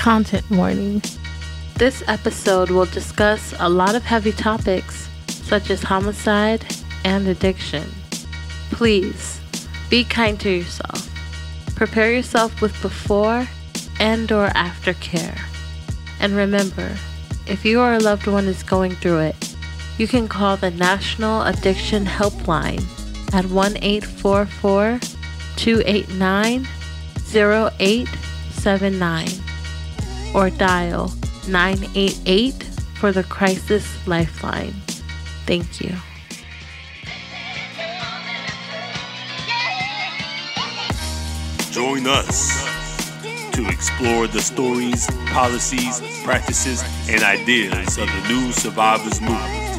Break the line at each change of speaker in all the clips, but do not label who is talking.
Content warning. This episode will discuss a lot of heavy topics such as homicide and addiction. Please be kind to yourself. Prepare yourself with before and or after care. And remember, if you or a loved one is going through it, you can call the National Addiction Helpline at 1-844 289 0879 or dial 988 for the Crisis Lifeline. Thank you.
Join us to explore the stories, policies, practices, and ideas of the new survivors movement.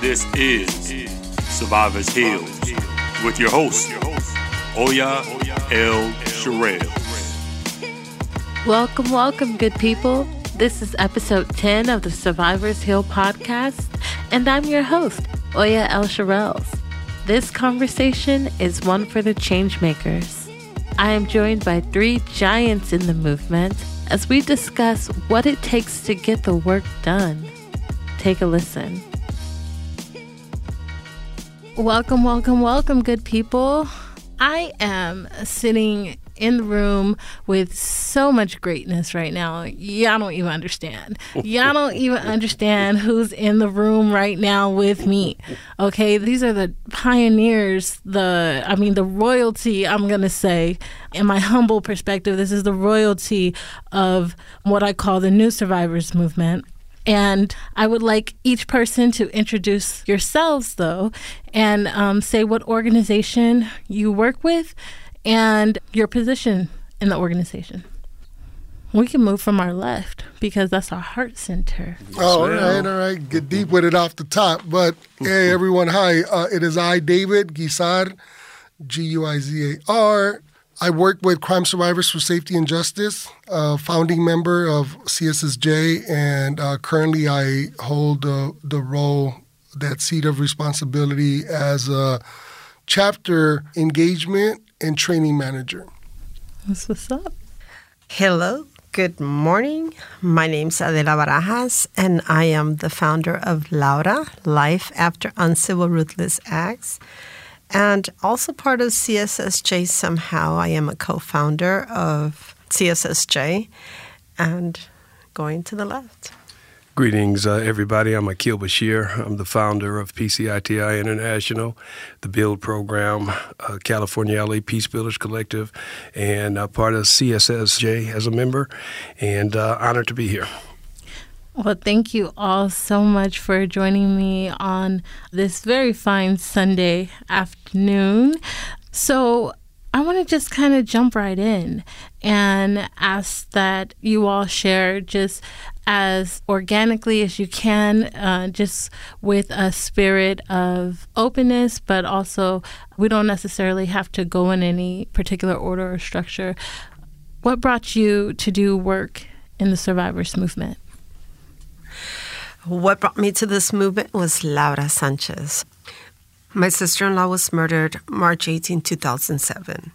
This is Survivors Hills with your host, Oya L. Sherrills.
Welcome, welcome, good people. This is episode 10 of the Survivors Hill podcast, and I'm your host, Oya L Sherrills. This conversation is one for the changemakers. I am joined by three giants in the movement as we discuss what it takes to get the work done. Take a listen. Welcome, welcome, welcome, good people. I am sitting in the room with so much greatness right now. Y'all don't even understand. Y'all don't even understand who's in the room right now with me. Okay, these are the pioneers, the I mean the royalty, I'm going to say, in my humble perspective, this is the royalty of what I call the new survivors movement. And I would like each person to introduce yourselves, though, and um, say what organization you work with and your position in the organization. We can move from our left because that's our heart center.
Oh, all right, all right. Get deep with it off the top. But hey, everyone, hi. Uh, it is I, David Guizar, G U I Z A R. I work with Crime Survivors for Safety and Justice, a founding member of CSSJ, and uh, currently I hold uh, the role, that seat of responsibility as a chapter engagement and training manager.
That's what's up.
Hello, good morning. My name's Adela Barajas, and I am the founder of Laura, Life After Uncivil Ruthless Acts, and also part of CSSJ somehow. I am a co founder of CSSJ, and going to the left.
Greetings, uh, everybody. I'm Aquil Basheer. I'm the founder of PCITI International, the BUILD program, uh, California LA Peace Builders Collective, and uh, part of CSSJ as a member, and uh, honored to be here.
Well, thank you all so much for joining me on this very fine Sunday afternoon. So, I want to just kind of jump right in and ask that you all share just as organically as you can, uh, just with a spirit of openness, but also we don't necessarily have to go in any particular order or structure. what brought you to do work in the survivors movement?
What brought me to this movement was Laura Sanchez. My sister in law was murdered March 18, 2007.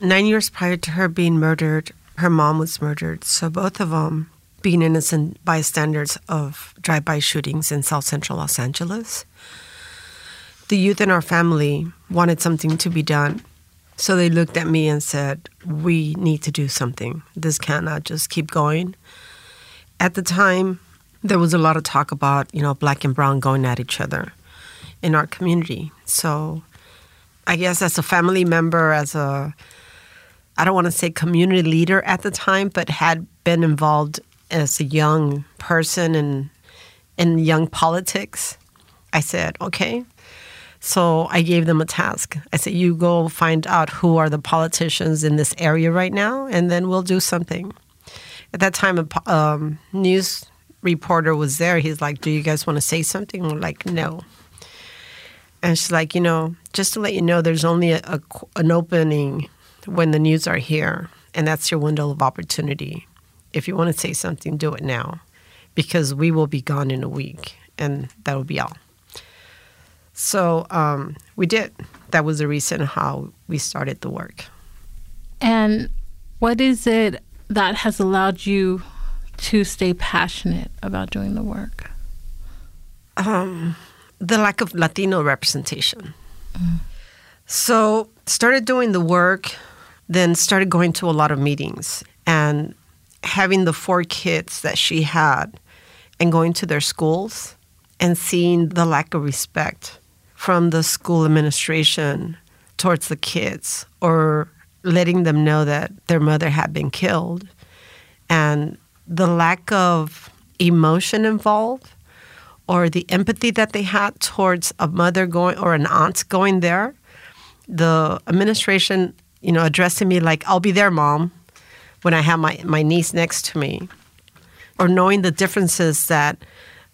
Nine years prior to her being murdered, her mom was murdered. So both of them being innocent bystanders of drive by shootings in South Central Los Angeles. The youth in our family wanted something to be done. So they looked at me and said, We need to do something. This cannot just keep going. At the time, there was a lot of talk about, you know, black and brown going at each other in our community. So I guess as a family member, as a, I don't want to say community leader at the time, but had been involved as a young person in, in young politics, I said, okay. So I gave them a task. I said, you go find out who are the politicians in this area right now, and then we'll do something. At that time, a um, news reporter was there. He's like, Do you guys want to say something? We're like, No. And she's like, You know, just to let you know, there's only a, a, an opening when the news are here, and that's your window of opportunity. If you want to say something, do it now because we will be gone in a week, and that'll be all. So um, we did. That was the reason how we started the work.
And what is it that has allowed you to stay passionate about doing the work?
Um, the lack of Latino representation. Mm. So started doing the work, then started going to a lot of meetings and having the four kids that she had and going to their schools and seeing the lack of respect from the school administration towards the kids or letting them know that their mother had been killed and the lack of emotion involved or the empathy that they had towards a mother going or an aunt going there. The administration, you know, addressing me like, I'll be there, mom, when I have my, my niece next to me. Or knowing the differences that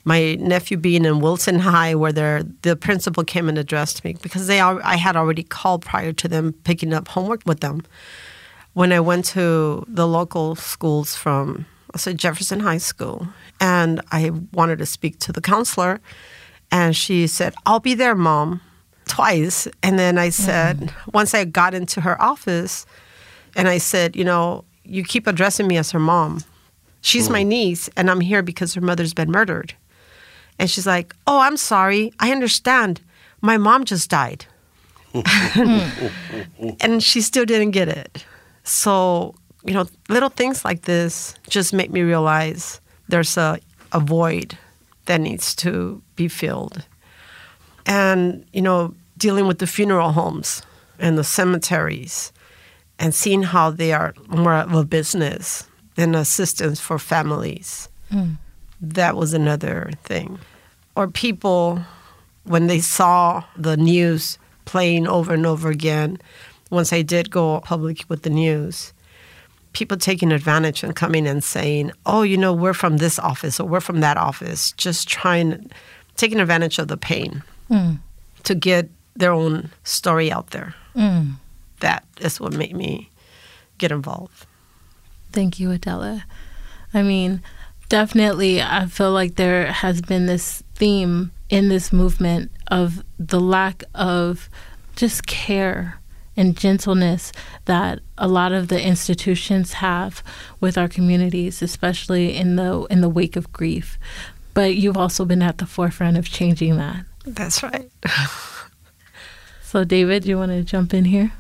my nephew being in Wilson High, where the principal came and addressed me because they I had already called prior to them picking up homework with them. When I went to the local schools from at Jefferson High School, and I wanted to speak to the counselor, and she said, "I'll be there, mom." Twice, and then I said, mm. once I got into her office, and I said, you know, you keep addressing me as her mom. She's mm. my niece, and I'm here because her mother's been murdered. And she's like, "Oh, I'm sorry. I understand. My mom just died." and she still didn't get it. So you know, little things like this just make me realize there's a, a void that needs to be filled. And, you know, dealing with the funeral homes and the cemeteries and seeing how they are more of a business than assistance for families. Mm. That was another thing. Or people, when they saw the news playing over and over again, once I did go public with the news, people taking advantage and coming and saying, oh, you know, we're from this office or we're from that office, just trying, taking advantage of the pain mm. to get their own story out there. Mm. That is what made me get involved.
Thank you, Adela. I mean, definitely, I feel like there has been this theme in this movement of the lack of just care and gentleness that a lot of the institutions have with our communities, especially in the in the wake of grief. But you've also been at the forefront of changing that.
That's right.
so, David, you want to jump in here?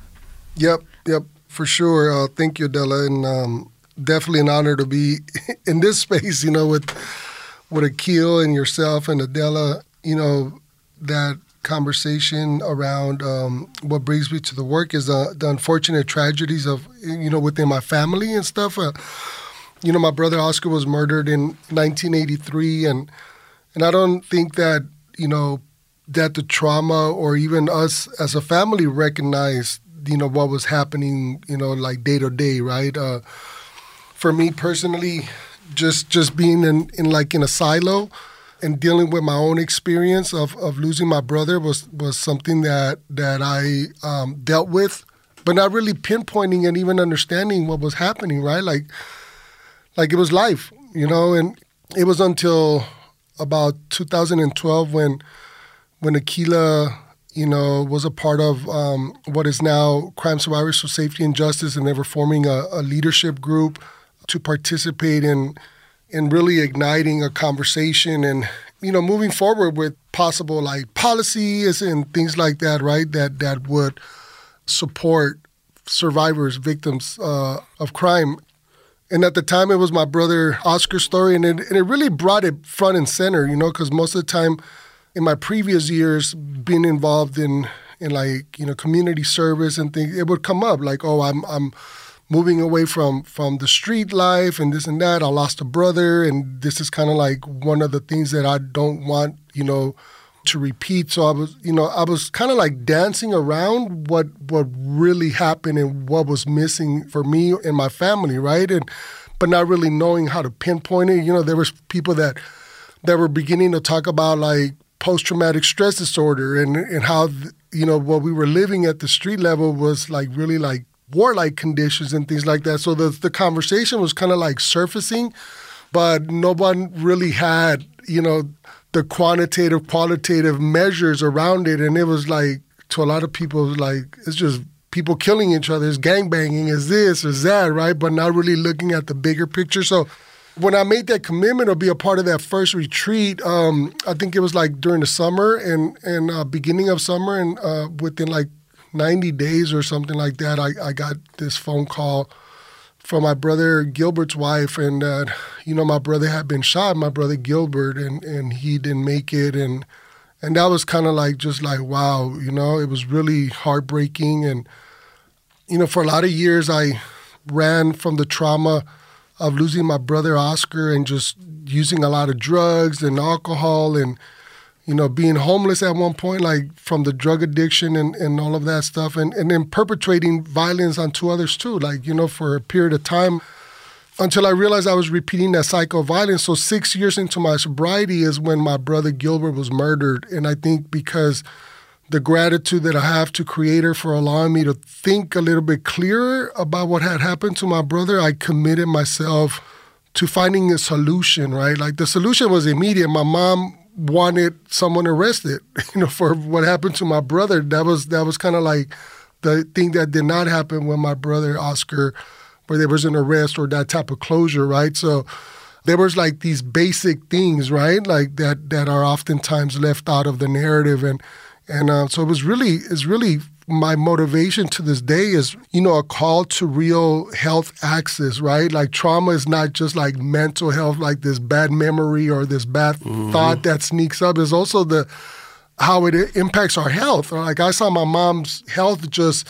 Yep, yep, for sure. Uh, thank you, Della, and um, definitely an honor to be in this space. You know, with with Aquil and yourself and Adela. You know that conversation around um, what brings me to the work is uh, the unfortunate tragedies of you know within my family and stuff. Uh, you know, my brother Oscar was murdered in 1983, and and I don't think that you know that the trauma or even us as a family recognized you know what was happening you know like day to day right uh, for me personally just just being in, in like in a silo and dealing with my own experience of, of losing my brother was, was something that that I um, dealt with but not really pinpointing and even understanding what was happening, right? Like, like it was life, you know. And it was until about 2012 when, when Aquila, you know, was a part of um, what is now Crime Survivors for Safety and Justice, and they were forming a, a leadership group to participate in, in really igniting a conversation and you know moving forward with possible like policies and things like that, right? That that would support survivors, victims uh, of crime. And at the time, it was my brother Oscar's story, and it, and it really brought it front and center, you know, because most of the time in my previous years, being involved in in like you know community service and things, it would come up like, oh, I'm I'm moving away from from the street life and this and that. I lost a brother, and this is kind of like one of the things that I don't want, you know, to repeat. So I was, you know, I was kind of like dancing around what what really happened and what was missing for me and my family, right? And but not really knowing how to pinpoint it. You know, there was people that that were beginning to talk about like post traumatic stress disorder and and how you know what we were living at the street level was like really like warlike conditions and things like that. So the the conversation was kind of like surfacing, but no one really had you know the quantitative, qualitative measures around it, and it was like to a lot of people, like it's just people killing each other, it's gang banging, is this, is that, right? But not really looking at the bigger picture. So when I made that commitment to be a part of that first retreat, um, I think it was like during the summer and and uh, beginning of summer, and uh, within like 90 days or something like that, I, I got this phone call from my brother Gilbert's wife, and uh, you know my brother had been shot, my brother Gilbert, and and he didn't make it, and and that was kind of like just like wow, you know, it was really heartbreaking, and you know for a lot of years I ran from the trauma of losing my brother Oscar and just using a lot of drugs and alcohol and you know, being homeless at one point, like from the drug addiction and, and all of that stuff, and, and then perpetrating violence on two others too, like, you know, for a period of time until I realized I was repeating that cycle of violence. So six years into my sobriety is when my brother Gilbert was murdered. And I think because the gratitude that I have to Creator for allowing me to think a little bit clearer about what had happened to my brother, I committed myself to finding a solution, right? Like the solution was immediate. My mom wanted someone arrested, you know, for what happened to my brother. That was that was kind of like the thing that did not happen when my brother Oscar, where there was an arrest or that type of closure, right? So there was like these basic things, right, like that that are oftentimes left out of the narrative, and and uh, so it was really it's really my motivation to this day is, you know, a call to real health access, right? Like trauma is not just like mental health, like this bad memory or this bad mm-hmm. thought that sneaks up. It's also the how it impacts our health. Like I saw my mom's health just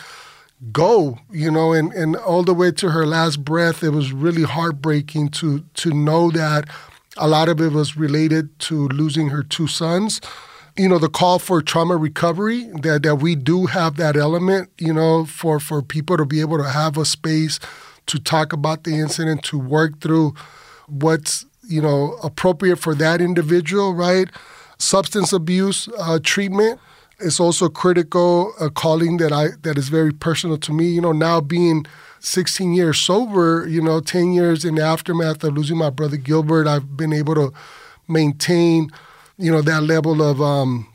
go, you know, and, and all the way to her last breath. It was really heartbreaking to to know that a lot of it was related to losing her two sons you know the call for trauma recovery that that we do have that element you know for for people to be able to have a space to talk about the incident to work through what's you know appropriate for that individual right? Substance abuse uh, treatment is also critical a calling that i that is very personal to me. You know now being 16 years sober you know 10 years in the aftermath of losing my brother gilbert i've been able to maintain you know, that level of um,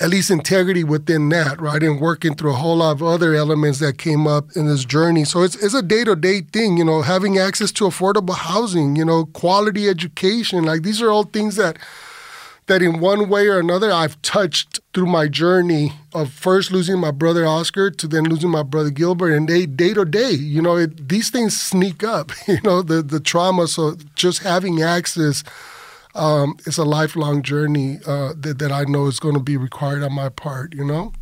at least integrity within that, right? And working through a whole lot of other elements that came up in this journey. So it's, it's a day to day thing, you know, having access to affordable housing, you know, quality education. Like these are all things that that in one way or another I've touched through my journey of first losing my brother Oscar to then losing my brother Gilbert and they day to day, you know, it, these things sneak up, you know, the the trauma. So just having access um, it's a lifelong journey uh, that, that I know is going to be required on my part, you know?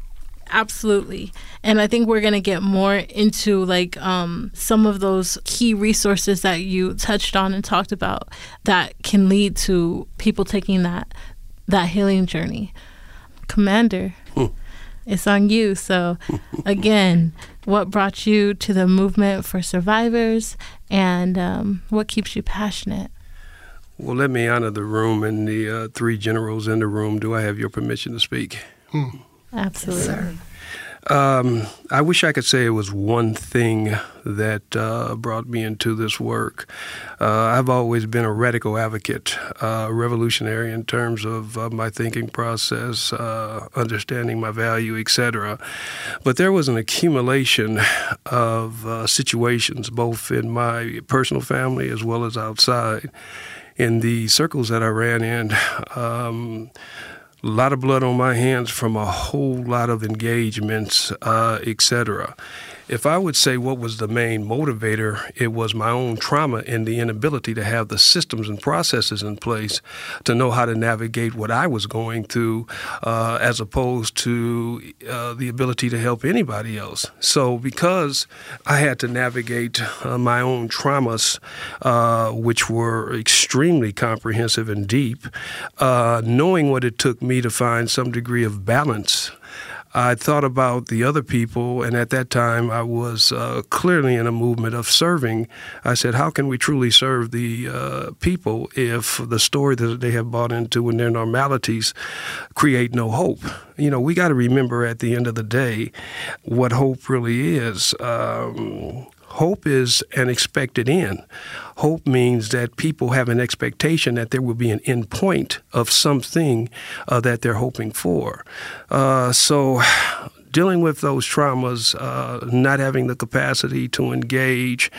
Absolutely. And I think we're going to get more into like um, some of those key resources that you touched on and talked about that can lead to people taking that that healing journey. Commander, hmm. it's on you. So again, what brought you to the movement for survivors and um, what keeps you passionate?
Well, let me honor the room and the uh, three generals in the room. Do I have your permission to speak?
Hmm. Absolutely. Yes,
Um, I wish I could say it was one thing that uh, brought me into this work. Uh, I've always been a radical advocate, uh, revolutionary in terms of uh, my thinking process, uh, understanding my value, etc. But there was an accumulation of uh, situations, both in my personal family as well as outside, in the circles that I ran in. Um, a lot of blood on my hands from a whole lot of engagements, uh, etc. If I would say what was the main motivator, it was my own trauma and the inability to have the systems and processes in place to know how to navigate what I was going through, uh, as opposed to uh, the ability to help anybody else. So, because I had to navigate uh, my own traumas, uh, which were extremely comprehensive and deep, uh, knowing what it took me to find some degree of balance I thought about the other people, and at that time I was uh, clearly in a movement of serving. I said, How can we truly serve the uh, people if the story that they have bought into and their normalities create no hope? You know, we got to remember at the end of the day what hope really is. Um, Hope is an expected end. Hope means that people have an expectation that there will be an end point of something uh, that they're hoping for. Uh, so, dealing with those traumas, uh, not having the capacity to engage,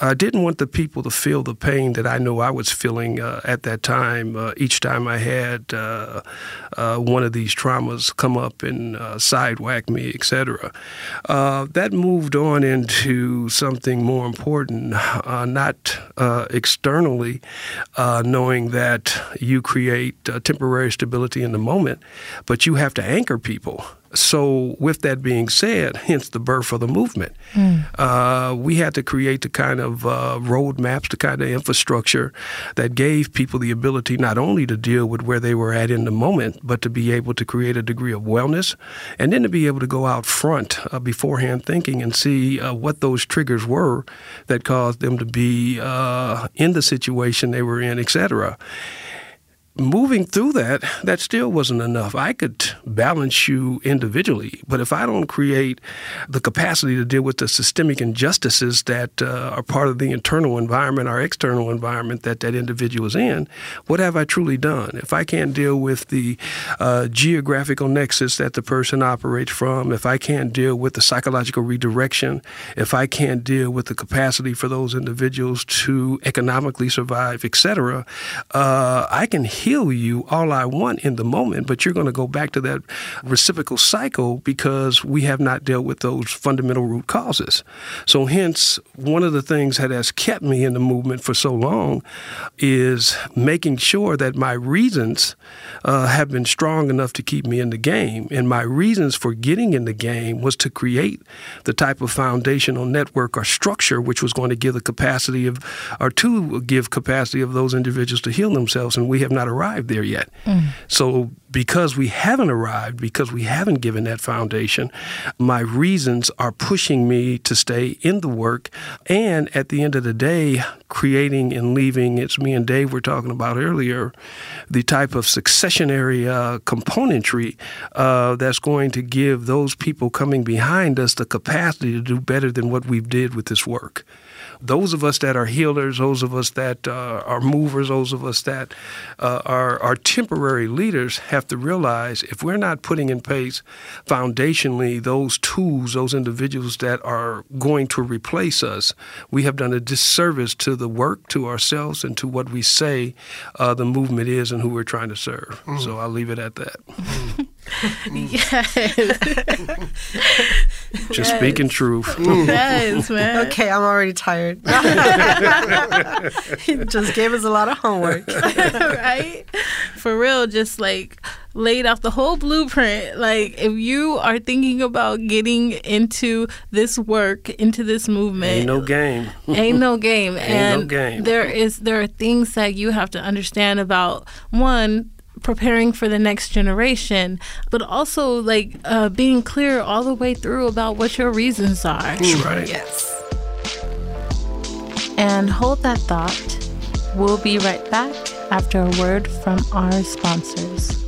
I didn't want the people to feel the pain that I know I was feeling uh, at that time. Uh, each time I had uh, uh one of these traumas come up and uh, sidewhack me, etc. Uh, that moved on into something more important, not externally, knowing that you create temporary stability in the moment, but you have to anchor people. So, with that being said, hence the birth of the movement, mm. we had to create the kind of uh, roadmaps, the kind of infrastructure that gave people the ability not only to deal with where they were at in the moment, but to be able to create a degree of wellness, and then to be able to go out front uh, beforehand thinking and see uh, what those triggers were that caused them to be uh, in the situation they were in, etc moving through that, that still wasn't enough. I could balance you individually, but if I don't create the capacity to deal with the systemic injustices that uh, are part of the internal environment, or external environment that that individual is in, what have I truly done? If I can't deal with the uh, geographical nexus that the person operates from, if I can't deal with the psychological redirection, if I can't deal with the capacity for those individuals to economically survive, etc., uh, I can heal you all I want in the moment, but you're going to go back to that reciprocal cycle because we have not dealt with those fundamental root causes. So, hence, one of the things that has kept me in the movement for so long is making sure that my reasons uh, have been strong enough to keep me in the game. And my reasons for getting in the game was to create the type of foundational network or structure which was going to give the capacity of, or to give capacity of those individuals to heal themselves. And we have not arrived there yet. Mm. So because we haven't arrived, because we haven't given that foundation, my reasons are pushing me to stay in the work. And at the end of the day, creating and leaving, it's me and Dave were talking about earlier, the type of successionary uh, componentry uh, that's going to give those people coming behind us the capacity to do better than what we did with this work those of us that are healers, those of us that uh, are movers, those of us that uh, are, are temporary leaders have to realize if we're not putting in place foundationally those tools, those individuals that are going to replace us, we have done a disservice to the work, to ourselves, and to what we say uh, the movement is and who we're trying to serve. Mm. So I'll leave it at that. Mm.
yes.
Just yes. speaking truth.
Yes, man.
Okay, I'm already tired. he just gave us a lot of homework.
right? For real, just like laid out the whole blueprint. Like if you are thinking about getting into this work, into this movement,
ain't no game.
ain't no game.
ain't
and
no game.
there is there are things that you have to understand about one preparing for the next generation, but also like uh, being clear all the way through about what your reasons are.
That's right.
Yes.
And hold that thought. We'll be right back after a word from our sponsors.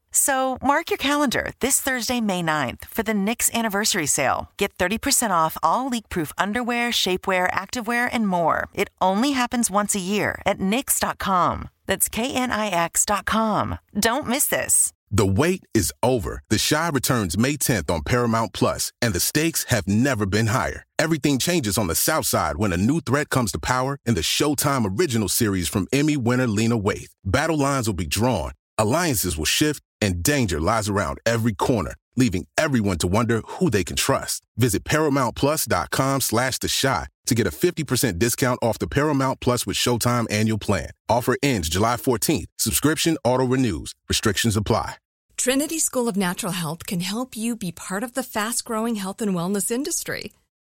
So mark your calendar this Thursday, May 9th for the Knix anniversary sale. Get 30% off all leak-proof underwear, shapewear, activewear, and more. It only happens once a year at Knix.com. That's K-N-I-X.com. Don't miss this.
The wait is over. The Chi returns May 10th on Paramount Plus, and the stakes have never been higher. Everything changes on the South Side when a new threat comes to power in the Showtime original series from Emmy winner Lena Waithe. Battle lines will be drawn, alliances will shift, and danger lies around every corner, leaving everyone to wonder who they can trust. Visit ParamountPlus.com slash The Shot to get a 50% discount off the Paramount Plus with Showtime annual plan. Offer ends July 14th. Subscription auto-renews. Restrictions apply.
Trinity School of Natural Health can help you be part of the fast-growing health and wellness industry.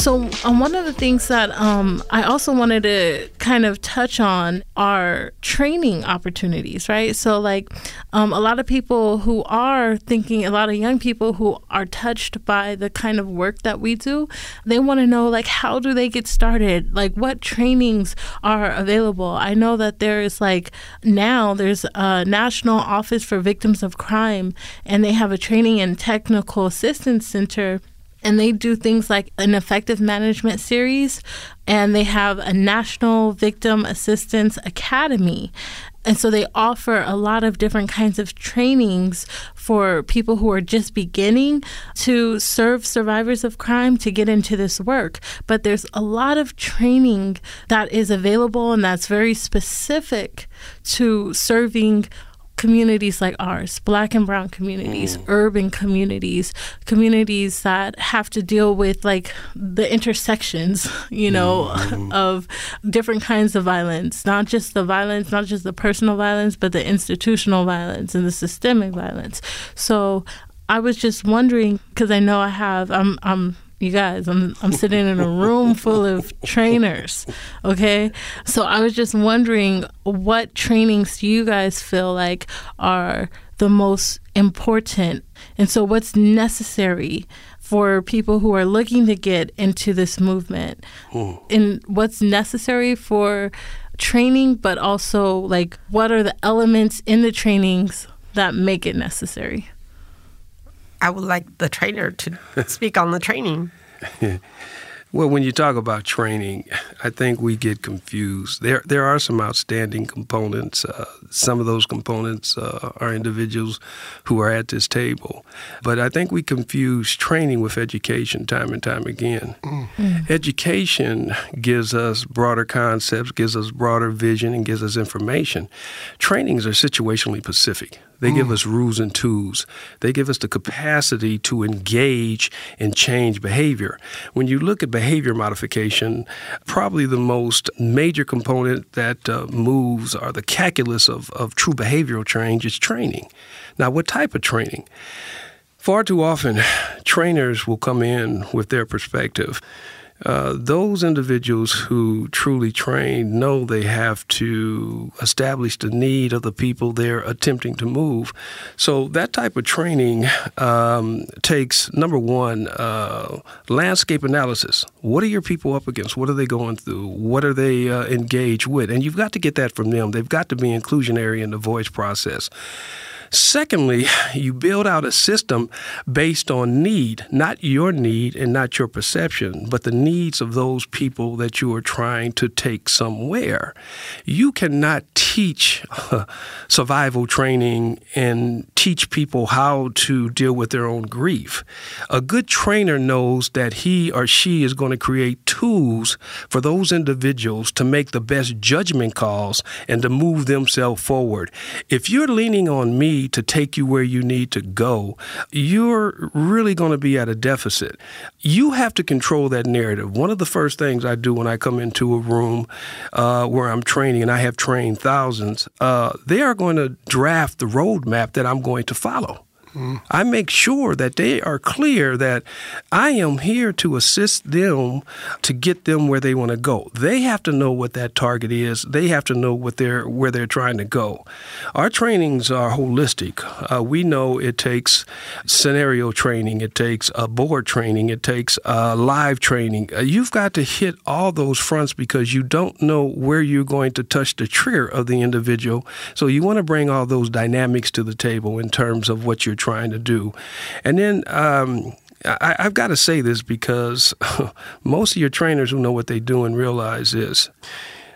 So, um, one of the things that um, I also wanted to kind of touch on are training opportunities, right? So, like um, a lot of people who are thinking, a lot of young people who are touched by the kind of work that we do, they want to know, like, how do they get started? Like, what trainings are available? I know that there is, like, now there's a National Office for Victims of Crime, and they have a training and technical assistance center and they do things like an effective management series and they have a national victim assistance academy and so they offer a lot of different kinds of trainings for people who are just beginning to serve survivors of crime to get into this work. But there's a lot of training that is available and that's very specific to serving communities like ours, black and brown communities, mm. urban communities, communities that have to deal with like the intersections, you know, mm. of different kinds of violence, not just the violence, not just the personal violence, but the institutional violence and the systemic violence. So I was just wondering because I know I have I'm I'm you guys, I'm I'm sitting in a room full of trainers. Okay. So I was just wondering what trainings do you guys feel like are the most important? And so what's necessary for people who are looking to get into this movement? Hmm. And what's necessary for training, but also like what are the elements in the trainings that make it necessary?
I would like the trainer to speak on the training.
well, when you talk about training, I think we get confused. There, there are some outstanding components. Uh, some of those components uh, are individuals who are at this table, but I think we confuse training with education time and time again. Mm. Education gives us broader concepts, gives us broader vision, and gives us information. Trainings are situationally specific. They mm. give us rules and tools. They give us the capacity to engage and change behavior. When you look at behavior modification, probably the most major component that uh, moves or the calculus of, of true behavioral change is training. Now, what type of training? Far too often, trainers will come in with their perspective uh, those individuals who truly train know they have to establish the need of the people they're attempting to move. So that type of training um, takes number one uh, landscape analysis. What are your people up against? What are they going through? What are they uh, engaged with? And you've got to get that from them. They've got to be inclusionary in the voice process. Secondly, you build out a system based on need, not your need and not your perception, but the needs of those people that you are trying to take somewhere. You cannot teach survival training and teach people how to deal with their own grief. A good trainer knows that he or she is going to create tools for those individuals to make the best judgment calls and to move themselves forward. If you're leaning on me to take you where you need to go, you're really going to be at a deficit. You have to control that narrative. One of the first things I do when I come into a room uh, where I'm training, and I have trained thousands, uh, they are going to draft the roadmap that I'm going to follow. I make sure that they are clear that I am here to assist them to get them where they want to go. They have to know what that target is. They have to know what they're where they're trying to go. Our trainings are holistic. Uh, we know it takes scenario training, it takes a board training, it takes uh, live training. Uh, you've got to hit all those fronts because you don't know where you're going to touch the trigger of the individual. So you want to bring all those dynamics to the table in terms of what you're trying to do. And then um, I, have got to say this because most of your trainers who know what they do and realize this.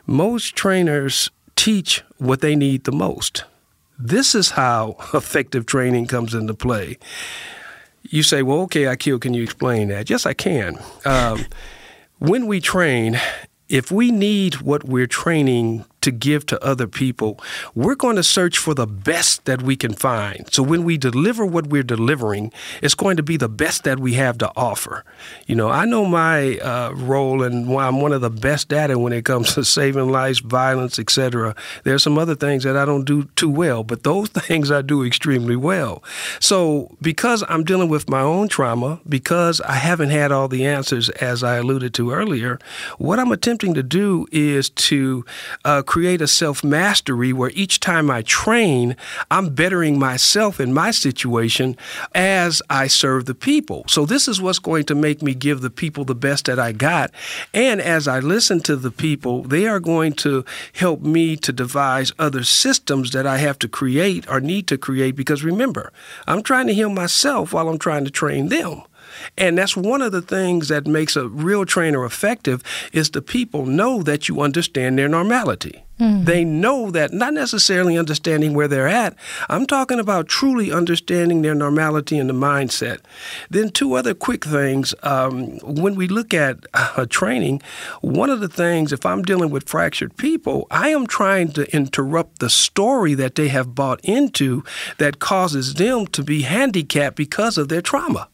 Most trainers teach what they need the most. This is how effective training comes into play. You say, well, okay, Aquil, can you explain that? Yes, I can. Um, when we train, if we need what we're training to give to other people, we're going to search for the best that we can find. So when we deliver what we're delivering, it's going to be the best that we have to offer. You know, I know my uh, role and why I'm one of the best at it when it comes to saving lives, violence, etc. There's some other things that I don't do too well, but those things I do extremely well. So because I'm dealing with my own trauma, because I haven't had all the answers as I alluded to earlier, what I'm attempting to do is to uh, create a self mastery where each time I train, I'm bettering myself in my situation as I serve the people. So, this is what's going to make me give the people the best that I got. And as I listen to the people, they are going to help me to devise other systems that I have to create or need to create because remember, I'm trying to heal myself while I'm trying to train them. And that's one of the things that makes a real trainer effective is the people know that you understand their normality. Mm. They know that, not necessarily understanding where they're at. I'm talking about truly understanding their normality and the mindset. Then, two other quick things. Um, when we look at uh, training, one of the things, if I'm dealing with fractured people, I am trying to interrupt the story that they have bought into that causes them to be handicapped because of their trauma.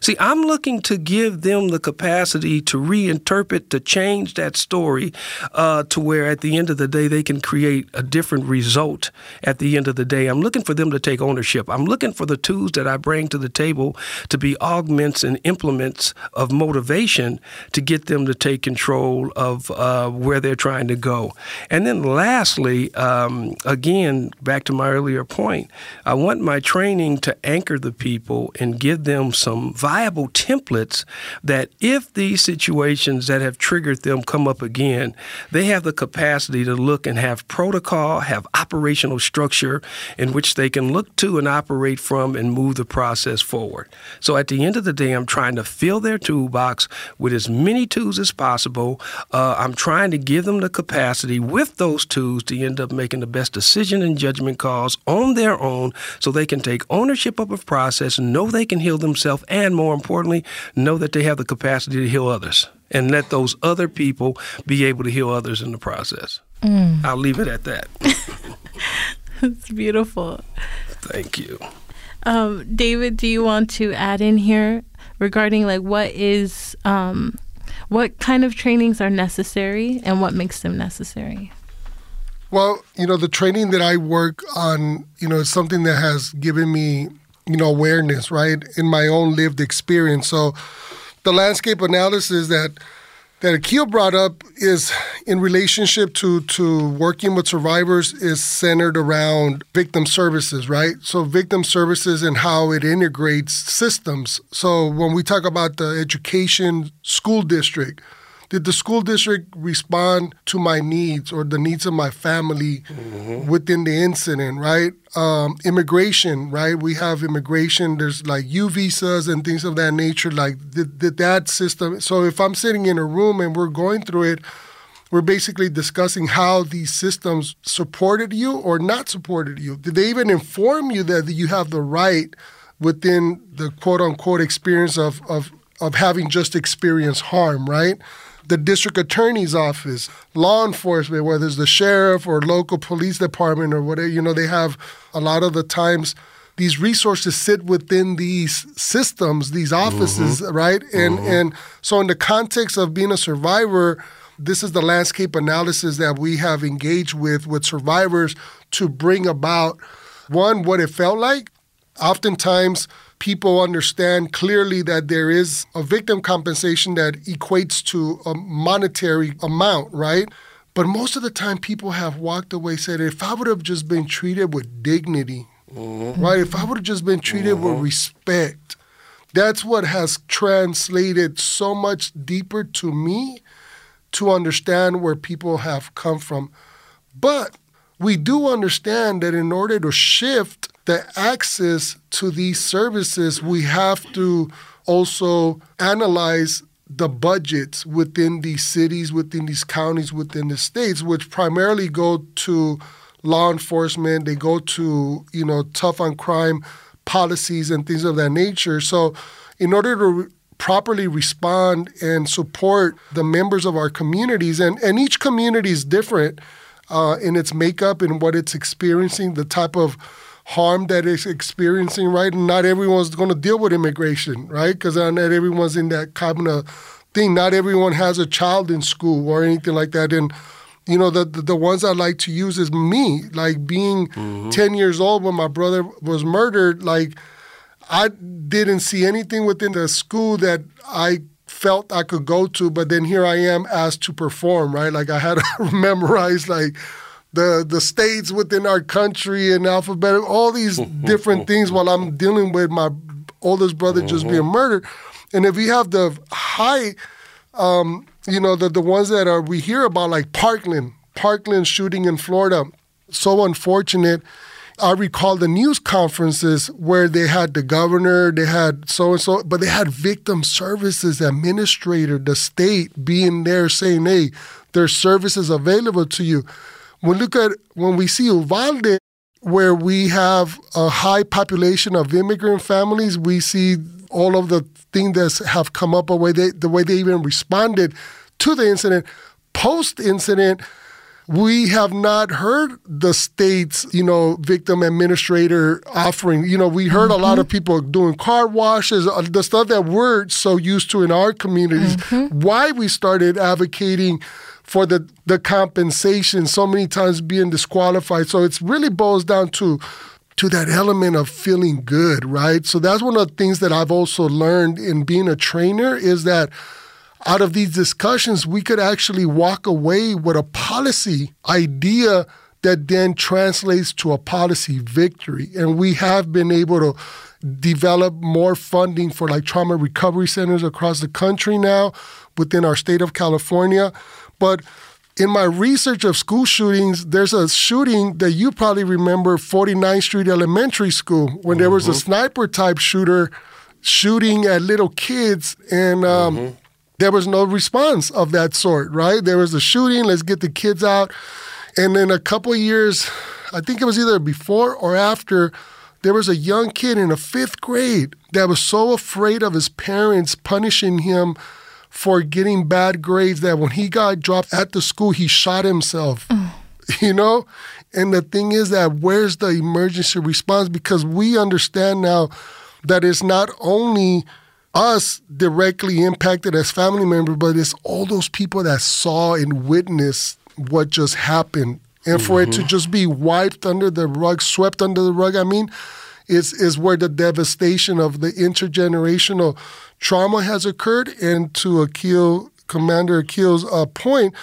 See, I'm looking to give them the capacity to reinterpret, to change that story uh, to where at the end of the day they can create a different result at the end of the day. I'm looking for them to take ownership. I'm looking for the tools that I bring to the table to be augments and implements of motivation to get them to take control of uh, where they're trying to go. And then lastly, um, again, back to my earlier point, I want my training to anchor the people and give them some viable templates that if these situations that have triggered them come up again, they have the capacity to look and have protocol, have operational structure in which they can look to and operate from and move the process forward. So at the end of the day, I'm trying to fill their toolbox with as many tools as possible. Uh, I'm trying to give them the capacity with those tools to end up making the best decision and judgment calls on their own so they can take ownership of a process, know they can heal themselves, and more importantly, know that they have the capacity to heal others and let those other people be able to heal others in the process. Mm. I'll leave it at that.
It's beautiful.
Thank you.
Um, David, do you want to add in here regarding like what is um, what kind of trainings are necessary and what makes them necessary?
Well, you know, the training that I work on, you know, is something that has given me you know awareness right in my own lived experience so the landscape analysis that that Aquil brought up is in relationship to to working with survivors is centered around victim services, right? So victim services and how it integrates systems. So when we talk about the education school district, did the school district respond to my needs or the needs of my family within the incident, right? Um, immigration, right? We have immigration, there's like U visas and things of that nature, like did, did that system. So if I'm sitting in a room and we're going through it, we're basically discussing how these systems supported you or not supported you. Did they even inform you that you have the right within the quote unquote experience of, of, of having just experienced harm, right? The district attorney's office, law enforcement, whether it's the sheriff or local police department or whatever, you know, they have a lot of the times these resources sit within these systems, these offices, mm-hmm. right? And mm-hmm. and so in the context of being a survivor, this is the landscape analysis that we have engaged with with survivors to bring about one what it felt like. Oftentimes people understand clearly that there is a victim compensation that equates to a monetary amount, right? But most of the time, people have walked away said, if I would have just been treated with dignity, mm-hmm. right? If I would have just been treated with mm-hmm. respect, that's what has translated so much deeper to me to understand where people have come from. But we do understand that in order to shift the access to these services, we have to also analyze the budgets within these cities, within these counties, within the states, which primarily go to law enforcement, they go to, you know, tough on crime policies and things of that nature. So in order to properly respond and support the members of our communities, and, and each community is different uh, in its makeup and what it's experiencing, the type of harm that it's experiencing, right? And not everyone's going to deal with immigration, right? Because not everyone's in that kind of thing. Not everyone has a child in school or anything like that. And you know, the, the the ones I like to use is me, like being mm-hmm. 10 years old when my brother was murdered. Like, I didn't see anything within the school that I felt I could go to, but then here I am asked to perform, right? Like, I had to memorize, like, the the states within our country and alphabet, all these different things while I'm dealing with my oldest brother just being murdered. And if you have the high, um, you know, the the ones that are we hear about like Parkland, Parkland shooting in Florida, so unfortunate. I recall the news conferences where they had the governor, they had so and so, but they had victim services administrator, the state being there saying, "Hey, there's services available to you." When look at when we see Uvalde, where we have a high population of immigrant families, we see all of the things that have come up, the way they, the way they even responded to the incident. Post incident, we have not heard the state's, you know, victim administrator offering. You know, we heard a lot of people doing car washes, uh, the stuff that we're so used to in our communities. Why we started advocating for the the compensation so many times being disqualified. So it's really boils down to to that element of feeling good, right? So that's one of the things that I've also learned in being a trainer is that out of these discussions, we could actually walk away with a policy idea that then translates to a policy victory. And we have been able to develop more funding for like trauma recovery centers across the country now within our state of California. But in my research of school shootings, there's a shooting that you probably remember 49th Street Elementary School when there was a sniper type shooter shooting at little kids and um, there was no response of that sort, right? There was a shooting, let's get the kids out. And then a couple of years, I think it was either before or after, there was a young kid in the fifth grade that was so afraid of his parents punishing him for getting bad grades that when he got dropped at the school, he shot himself. Mm. You know? And the thing is that where's the emergency response? Because we understand now that it's not only us directly impacted as family members, but it's all those people that saw and witnessed what just happened. And for it to mm-hmm. just be wiped under the rug, swept under the rug, I mean, is is where the devastation of the intergenerational trauma has occurred. And to Aquil, Commander Aquil's uh, point,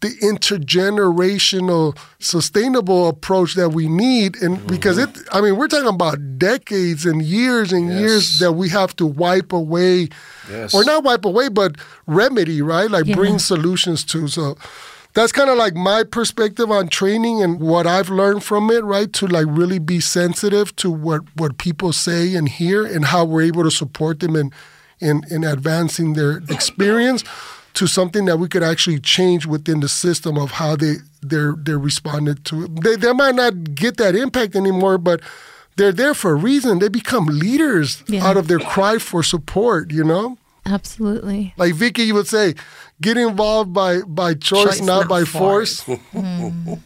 the intergenerational sustainable approach that we need and mm-hmm. because it i mean we're talking about decades and years and yes. years that we have to wipe away yes. or not wipe away but remedy right like yeah. bring solutions to so that's kind of like my perspective on training and what I've learned from it, right? To like really be sensitive to what, what people say and hear and how we're able to support them in, in, in advancing their experience to something that we could actually change within the system of how they they're they're responded to it. They they might not get that impact anymore, but they're there for a reason. They become leaders yeah. out of their cry for support, you know?
Absolutely.
Like Vicky, you would say, get involved by by choice, choice not, not, by force. force.
mm.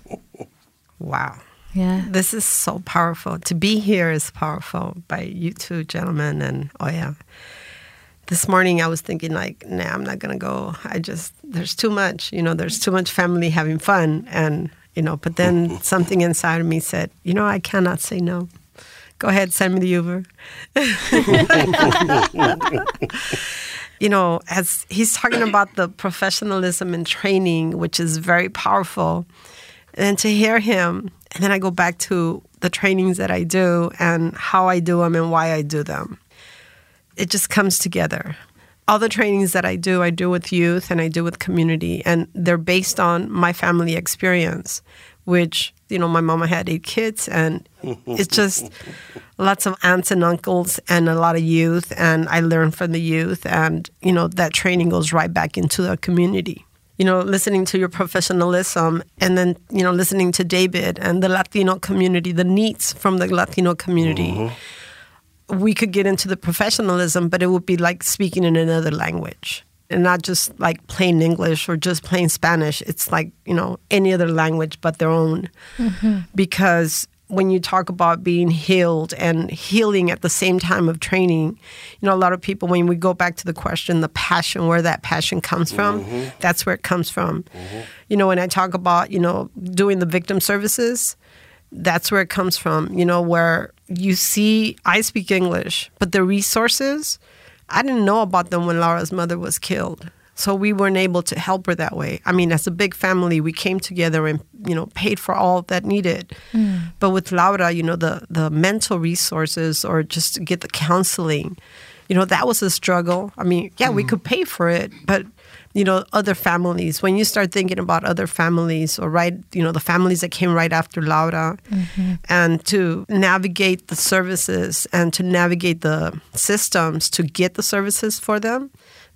Wow.
Yeah.
This is so powerful. To be here is powerful by you two gentlemen and oh yeah. This morning I was thinking like, nah, I'm not gonna go. I just there's too much, you know, there's too much family having fun and you know, but then something inside of me said, you know, I cannot say no. Go ahead, send me the Uber. you know, as he's talking about the professionalism and training, which is very powerful. And to hear him, and then I go back to the trainings that I do and how I do them and why I do them. It just comes together. All the trainings that I do, I do with youth and I do with community, and they're based on my family experience, which you know, my mama had eight kids, and it's just lots of aunts and uncles and a lot of youth. And I learned from the youth, and you know, that training goes right back into the community. You know, listening to your professionalism, and then you know, listening to David and the Latino community, the needs from the Latino community. Mm-hmm. We could get into the professionalism, but it would be like speaking in another language and not just like plain English or just plain Spanish. It's like, you know, any other language but their own. Mm-hmm. Because when you talk about being healed and healing at the same time of training, you know, a lot of people, when we go back to the question, the passion, where that passion comes from, mm-hmm. that's where it comes from. Mm-hmm. You know, when I talk about, you know, doing the victim services, that's where it comes from, you know, where you see, I speak English, but the resources, I didn't know about them when Laura's mother was killed. So we weren't able to help her that way. I mean, as a big family, we came together and you know paid for all that needed. Mm. But with Laura, you know, the the mental resources or just to get the counseling, you know, that was a struggle. I mean, yeah, mm. we could pay for it, but you know, other families. When you start thinking about other families, or right, you know, the families that came right after Laura, mm-hmm. and to navigate the services and to navigate the systems to get the services for them,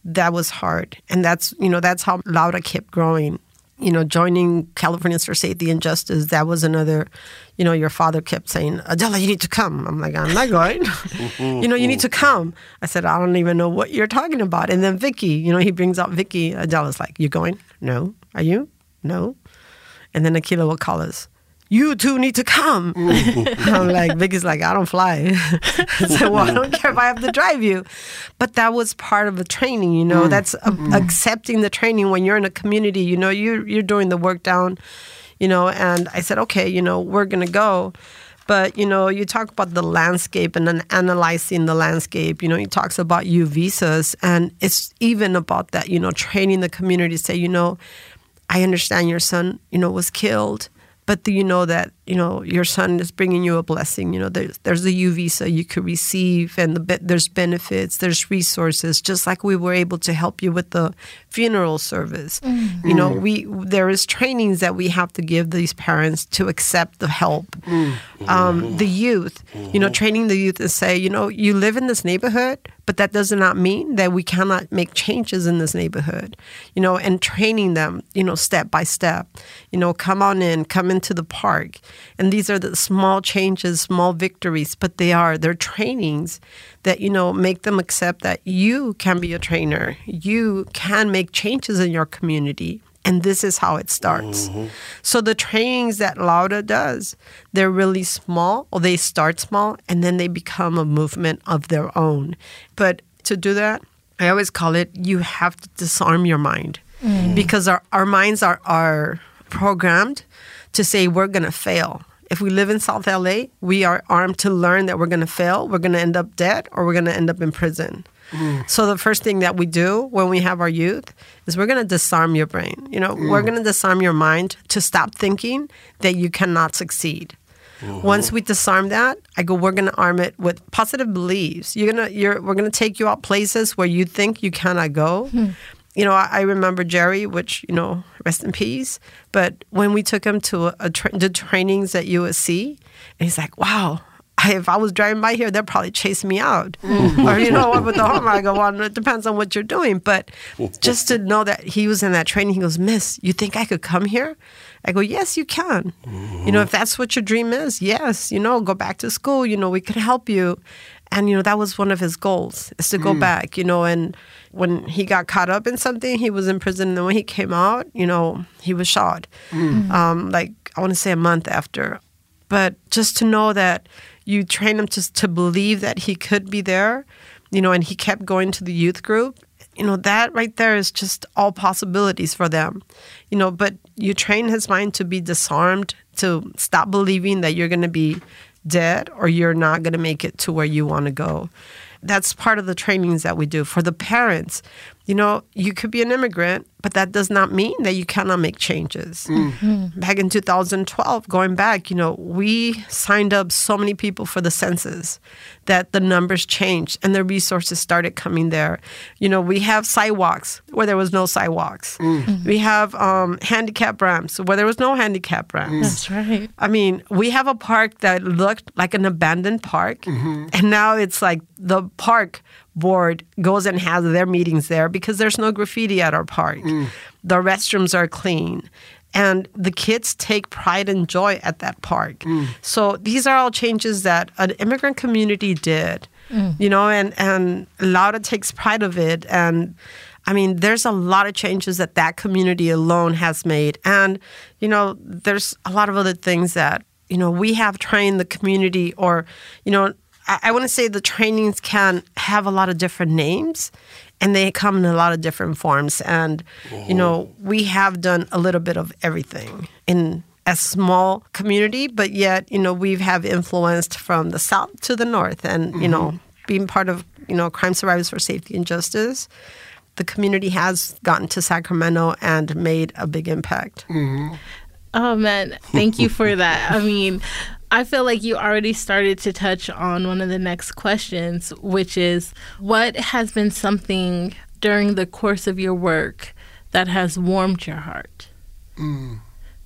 that was hard. And that's, you know, that's how Laura kept growing you know, joining Californians for Safety and Justice, that was another, you know, your father kept saying, Adela, you need to come. I'm like, I'm not going. you know, you need to come. I said, I don't even know what you're talking about. And then Vicky, you know, he brings up Vicky. Adela's like, you going? No. Are you? No. And then Aqeela will call us you two need to come. I'm like, Vicky's like, I don't fly. I said, well, I don't care if I have to drive you. But that was part of the training, you know, mm. that's mm. accepting the training when you're in a community, you know, you're, you're doing the work down, you know, and I said, okay, you know, we're going to go. But, you know, you talk about the landscape and then analyzing the landscape, you know, he talks about U visas and it's even about that, you know, training the community, to say, you know, I understand your son, you know, was killed but do you know that you know your son is bringing you a blessing you know there's there's a u visa you could receive and the, there's benefits there's resources just like we were able to help you with the funeral service. Mm-hmm. you know we there is trainings that we have to give these parents to accept the help. Mm-hmm. um, the youth you know training the youth to say you know you live in this neighborhood but that does not mean that we cannot make changes in this neighborhood you know and training them you know step by step. You know come on in come into the park and these are the small changes, small victories, but they are, they're trainings that, you know, make them accept that you can be a trainer. You can make changes in your community. And this is how it starts. Mm-hmm. So the trainings that Laura does, they're really small, or they start small, and then they become a movement of their own. But to do that, I always call it you have to disarm your mind mm. because our, our minds are, are programmed to say we're going to fail if we live in South LA, we are armed to learn that we're going to fail, we're going to end up dead, or we're going to end up in prison. Mm. So the first thing that we do when we have our youth is we're going to disarm your brain. You know, we're mm. going to disarm your mind to stop thinking that you cannot succeed. Mm-hmm. Once we disarm that, I go, we're going to arm it with positive beliefs. You're gonna, you're, we're going to take you out places where you think you cannot go. Hmm. You know, I, I remember Jerry, which you know, rest in peace. But when we took him to a, a tra- the trainings at USC, and he's like, "Wow, I, if I was driving by here, they'd probably chase me out." Mm-hmm. or you know, with the Homer, I go, "Well, it depends on what you're doing." But just to know that he was in that training, he goes, "Miss, you think I could come here?" I go, yes, you can. You know, if that's what your dream is, yes, you know, go back to school. You know, we could help you. And, you know, that was one of his goals is to go mm. back, you know, and when he got caught up in something, he was in prison. And then when he came out, you know, he was shot. Um, like, I want to say a month after. But just to know that you train him to, to believe that he could be there, you know, and he kept going to the youth group you know that right there is just all possibilities for them you know but you train his mind to be disarmed to stop believing that you're going to be dead or you're not going to make it to where you want to go that's part of the trainings that we do for the parents you know you could be an immigrant but that does not mean that you cannot make changes. Mm. Mm-hmm. Back in 2012 going back you know we signed up so many people for the census that the numbers changed and the resources started coming there. You know we have sidewalks where there was no sidewalks. Mm. Mm-hmm. We have um, handicap ramps where there was no handicap ramps. Mm.
That's right.
I mean, we have a park that looked like an abandoned park, mm-hmm. and now it's like the park board goes and has their meetings there because there's no graffiti at our park. Mm. The restrooms are clean. And the kids take pride and joy at that park. Mm. So these are all changes that an immigrant community did, mm. you know, and, and Laura takes pride of it. And I mean, there's a lot of changes that that community alone has made. And, you know, there's a lot of other things that, you know, we have trained the community or, you know, I, I want to say the trainings can have a lot of different names and they come in a lot of different forms. And, you know, we have done a little bit of everything in a small community, but yet, you know, we have influenced from the south to the north and, you know, mm-hmm. being part of, you know, Crime Survivors for Safety and Justice the community has gotten to Sacramento and made a big impact. Mm-hmm.
Oh man, thank you for that. I mean, I feel like you already started to touch on one of the next questions, which is what has been something during the course of your work that has warmed your heart? Mm.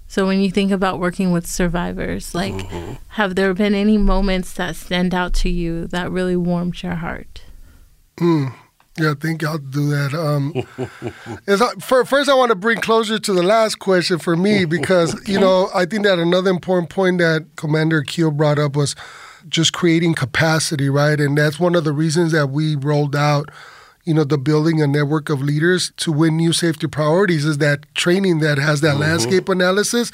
So when you think about working with survivors, like mm-hmm. have there been any moments that stand out to you that really warmed your heart? Hmm.
Yeah, I think I'll do that. Um, I- for, first, I want to bring closure to the last question for me because, you know, I think that another important point that Commander Keel brought up was just creating capacity, right? And that's one of the reasons that we rolled out, you know, the building a network of leaders to win new safety priorities is that training that has that landscape analysis.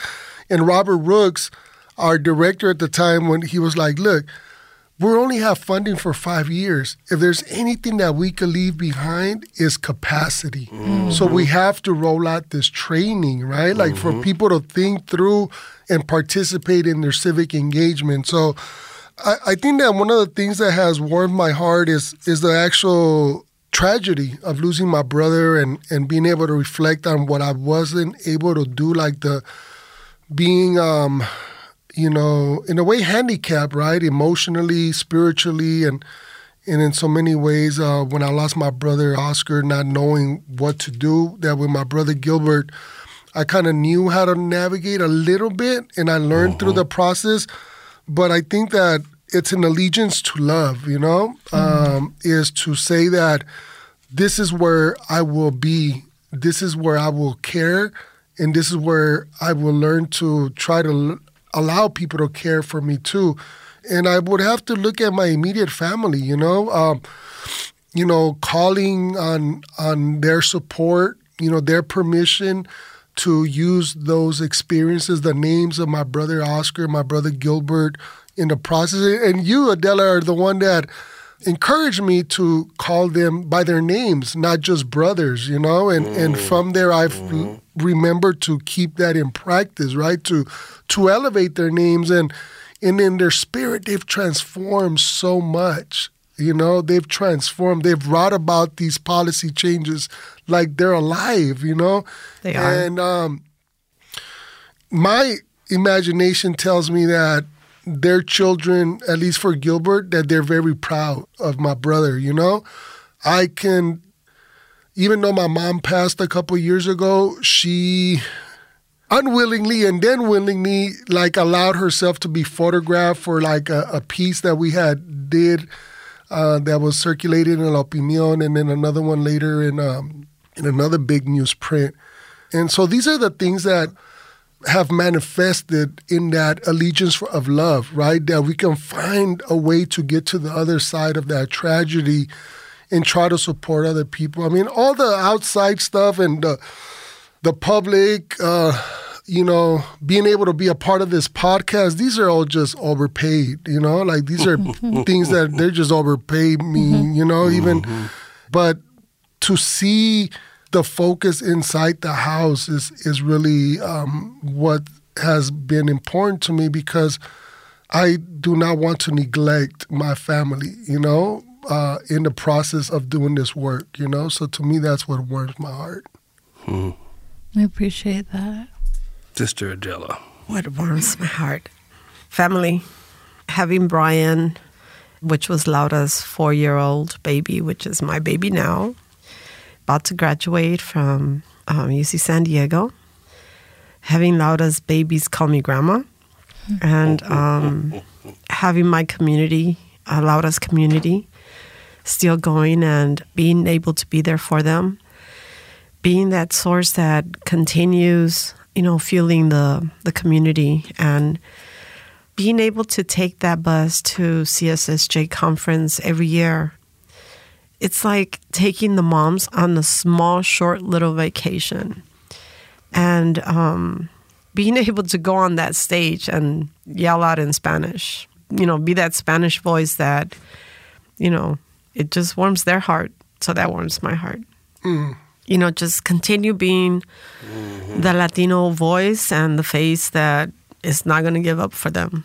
And Robert Rooks, our director at the time, when he was like, look, we only have funding for five years. If there's anything that we could leave behind, is capacity. So we have to roll out this training, right? Like for people to think through and participate in their civic engagement. So I, I think that one of the things that has warmed my heart is is the actual tragedy of losing my brother and, and being able to reflect on what I wasn't able to do, like the being um, you know, in a way handicapped, right? Emotionally, spiritually, and and in so many ways. Uh, when I lost my brother Oscar, not knowing what to do, that with my brother Gilbert, I kind of knew how to navigate a little bit, and I learned through the process. But I think that it's an allegiance to love, you know, um, is to say that this is where I will be, this is where I will care, and this is where I will learn to try to allow people to care for me too. And I would have to look at my immediate family, you know, um, you know, calling on on their support, you know, their permission to use those experiences, the names of my brother Oscar, my brother Gilbert, in the process. And you, Adela, are the one that encouraged me to call them by their names, not just brothers, you know. And and from there, I've remember to keep that in practice, right? To to elevate their names and and in their spirit they've transformed so much. You know, they've transformed, they've brought about these policy changes like they're alive, you know?
They are.
And um my imagination tells me that their children, at least for Gilbert, that they're very proud of my brother, you know? I can even though my mom passed a couple years ago, she unwillingly and then willingly like allowed herself to be photographed for like a, a piece that we had did uh, that was circulated in La Opinion and then another one later in um, in another big newsprint. And so these are the things that have manifested in that allegiance of love, right? That we can find a way to get to the other side of that tragedy and try to support other people. I mean, all the outside stuff and the the public, uh, you know, being able to be a part of this podcast, these are all just overpaid, you know, like these are things that they're just overpaid me, you know, even, but to see the focus inside the house is, is really um, what has been important to me because I do not want to neglect my family, you know, uh, in the process of doing this work, you know? So to me, that's what warms my heart.
Hmm.
I appreciate that.
Sister Adela.
What warms my heart? Family. Having Brian, which was Laura's four year old baby, which is my baby now, about to graduate from um, UC San Diego. Having Laura's babies call me grandma. And um, having my community, uh, Laura's community, still going and being able to be there for them being that source that continues, you know, fueling the the community and being able to take that bus to CSSJ conference every year. It's like taking the moms on a small, short little vacation and um, being able to go on that stage and yell out in Spanish, you know, be that Spanish voice that, you know, it just warms their heart. So that warms my heart
Mm.
you know, just continue being the Latino voice and the face that is not going to give up for them.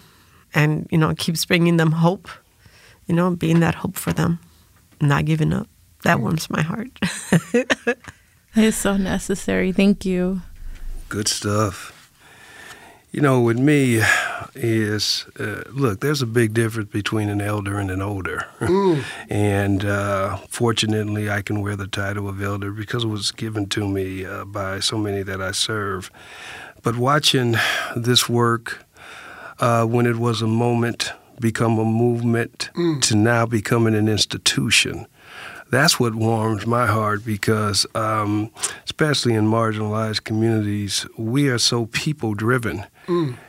And, you know, keeps bringing them hope, you know, being that hope for them, not giving up. That warms my heart.
It's so necessary. Thank you.
Good stuff. You know, with me is uh, look. There's a big difference between an elder and an older, and uh, fortunately, I can wear the title of elder because it was given to me uh, by so many that I serve. But watching this work, uh, when it was a moment, become a movement to now becoming an institution that's what warms my heart because, um, especially in marginalized communities, we are so people driven.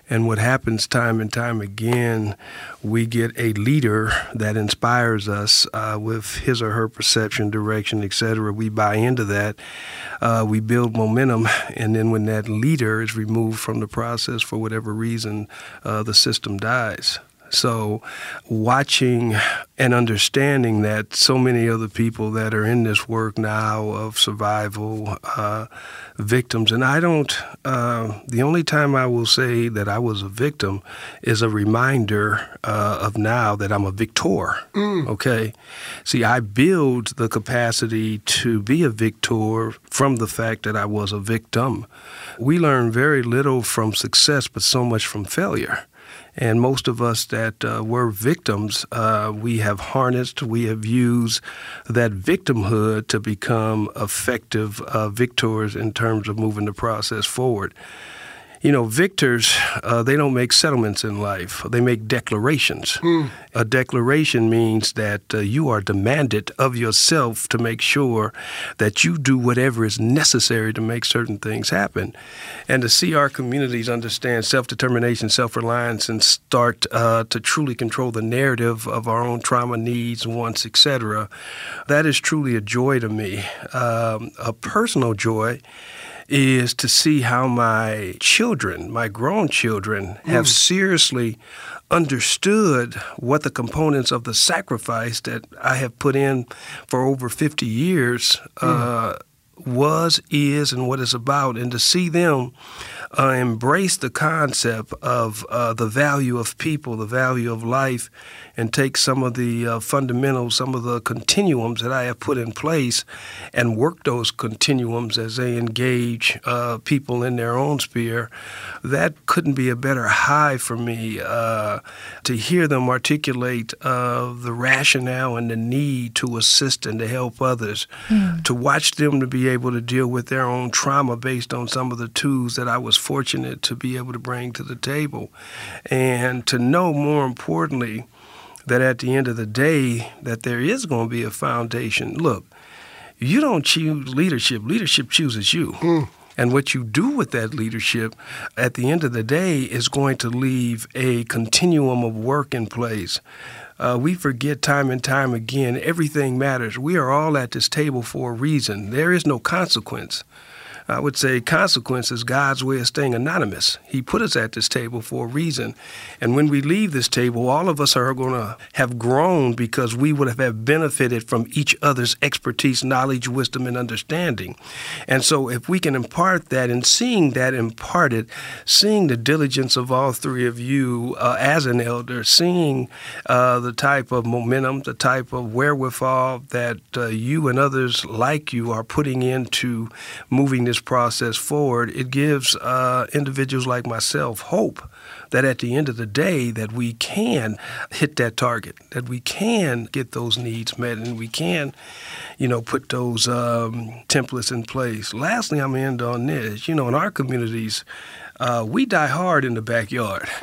And what happens time and time again, we get a leader that inspires us uh, with his or her perception, direction, etc. We buy into that. Uh, we build momentum, and then when that leader is removed from the process for whatever reason, uh, the system dies. So, watching and understanding that so many other people that are in this work now of survival uh, victims, and I don't, uh, the only time I will say that I was a victim is a reminder uh, of now that I'm a victor. Okay. See, I build the capacity to be a victor from the fact that I was a victim. We learn very little from success, but so much from failure. And most of us that uh, were victims, uh, we have harnessed, we have used that victimhood to become effective uh, victors in terms of moving the process forward. You know, victors, uh, they don't make settlements in life, they make declarations. A declaration means that uh, you are demanded of yourself to make sure that you do whatever is necessary to make certain things happen. And to see our communities understand self determination, self reliance, and start uh, to truly control the narrative of our own trauma needs, wants, etc., that is truly a joy to me. Um, a personal joy is to see how my children, my grown children, have seriously understood what the components of the sacrifice that I have put in for over 50 years, uh, was, is, and what it's about, and to see them uh, embrace the concept of uh, the value of people, the value of life, and take some of the uh, fundamentals, some of the continuums that I have put in place, and work those continuums as they engage uh, people in their own sphere. That couldn't be a better high for me uh, to hear them articulate uh, the rationale and the need to assist and to help others, mm. to watch them to be able to deal with their own trauma based on some of the tools that I was fortunate to be able to bring to the table, and to know more importantly that at the end of the day that there is going to be a foundation. Look, you don't choose leadership, leadership chooses you. Mm. And what you do with that leadership at the end of the day is going to leave a continuum of work in place. Uh, we forget time and time again everything matters. We are all at this table for a reason. There is no consequence. I would say consequence is God's way of staying anonymous. He put us at this table for a reason. And when we leave this table, all of us are going to have grown because we would have benefited from each other's expertise, knowledge, wisdom, and understanding. And so if we can impart that and seeing that imparted, seeing the diligence of all three of you uh, as an elder, seeing uh, the type of momentum, the type of wherewithal that uh, you and others like you are putting into moving this process forward, it gives uh, individuals like myself hope that at the end of the day that we can hit that target, that we can get those needs met, and we can, you know, put those um, templates in place. Lastly, I'm end on this. You know, in our communities, uh, we die hard in the backyard.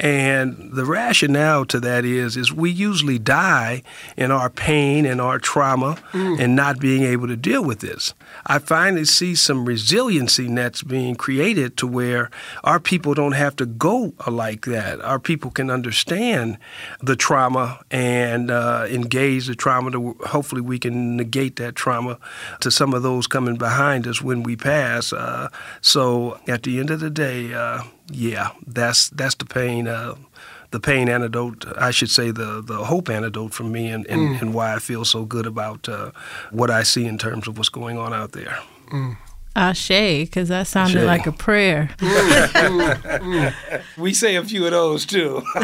and the rationale to that is is we usually die in our pain and our trauma mm. and not being able to deal with this. I finally see some resiliency nets being created to where our people don't have to go like that. Our people can understand the trauma and uh, engage the trauma. To, hopefully, we can negate that trauma to some of those coming behind us when we pass. Uh, so at the end of the day, uh, yeah, that's that's the pain. Uh, the pain antidote, I should say, the the hope antidote for me, and, and, mm. and why I feel so good about uh, what I see in terms of what's going on out there.
Mm. Ashe, because that sounded Ashe. like a prayer.
we say a few of those too.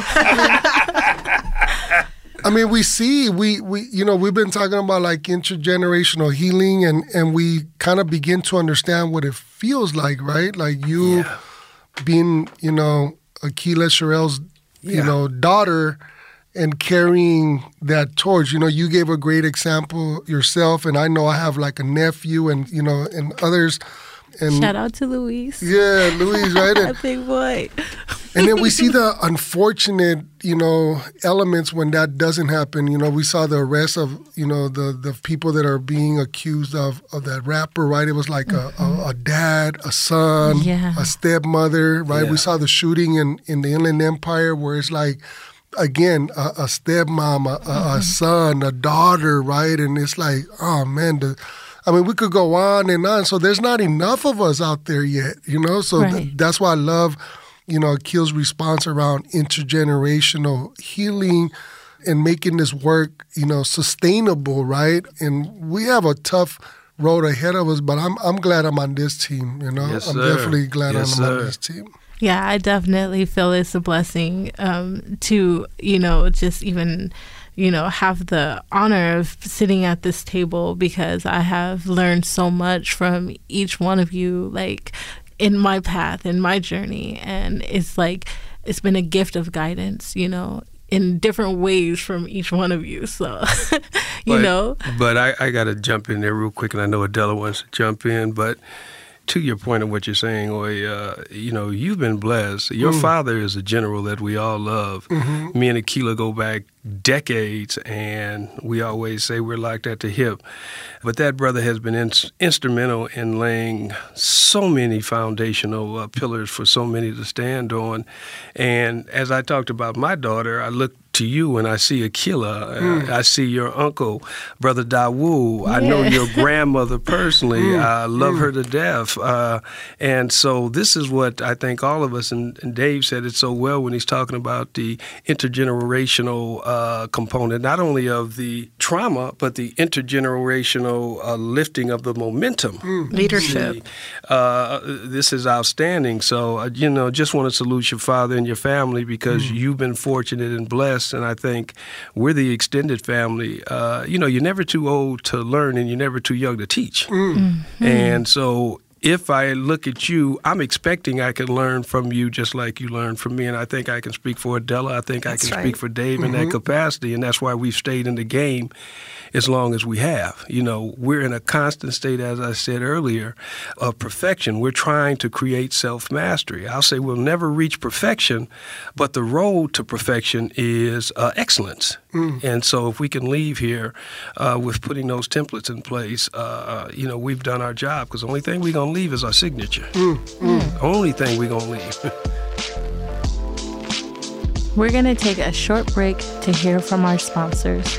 I mean, we see we we you know we've been talking about like intergenerational healing, and and we kind of begin to understand what it feels like, right? Like you yeah. being you know Aqeela Sherrills' you know, daughter and carrying that torch. You know, you gave a great example yourself, and I know I have like a nephew and you know and others. And
Shout out to Luis.
Yeah, Luis, right?
a big boy.
and then we see the unfortunate, you know, elements when that doesn't happen. You know, we saw the arrest of, you know, the the people that are being accused of of that rapper, right? It was like mm-hmm. a, a, a, dad, a son, yeah. a stepmother, right? Yeah. We saw the shooting in in the Inland Empire where it's like again a, a stepmom, a, mm-hmm. a, son, a daughter, right? And it's like, oh man, the I mean, we could go on and on. So there's not enough of us out there yet, you know. So right. th- that's why I love, you know, Aquil's response around intergenerational healing and making this work, you know, sustainable, right? And we have a tough road ahead of us, but I'm I'm glad I'm on this team. You know,
yes,
I'm
sir.
definitely glad
yes,
I'm
sir.
on this team.
Yeah, I definitely feel it's a blessing um, to you know just even you know, have the honor of sitting at this table because I have learned so much from each one of you, like in my path, in my journey. And it's like, it's been a gift of guidance, you know, in different ways from each one of you. So, you
but,
know.
But I, I got to jump in there real quick, and I know Adela wants to jump in, but to your point of what you're saying, Oy, uh, you know, you've been blessed. Your mm. father is a general that we all love. Mm-hmm. Me and Aqeela go back decades, and we always say we're locked at the hip. But that brother has been in- instrumental in laying so many foundational uh, pillars for so many to stand on. And as I talked about my daughter, I look to you when I see Aqeela. Mm. I see your uncle, Brother Dawu. Yeah. I know your grandmother personally. Mm. I love mm. her to death. Uh, and so this is what I think all of us, and, and, Dave said it so well when he's talking about the intergenerational uh, component, not only of the trauma, but the intergenerational uh, lifting of the momentum.
Leadership.
See, uh, this is outstanding. So, uh, you know, just want to salute your father and your family because you've been fortunate and blessed. And I think we're the extended family. Uh, you know, you're never too old to learn and you're never too young to teach. And so, if I look at you, I'm expecting I can learn from you just like you learned from me. And I think I can speak for Adela. I think
That's
I can
right.
speak for Dave in that capacity. And that's why we've stayed in the game as long as we have. You know, we're in a constant state, as I said earlier, of perfection. We're trying to create self mastery. I'll say we'll never reach perfection, but the road to perfection is uh, excellence. And so if we can leave here uh, with putting those templates in place, uh, you know, we've done our job because the only thing we're going to leave is our signature. Mm, mm. Only thing we're going to leave.
We're going to take a short break to hear from our sponsors.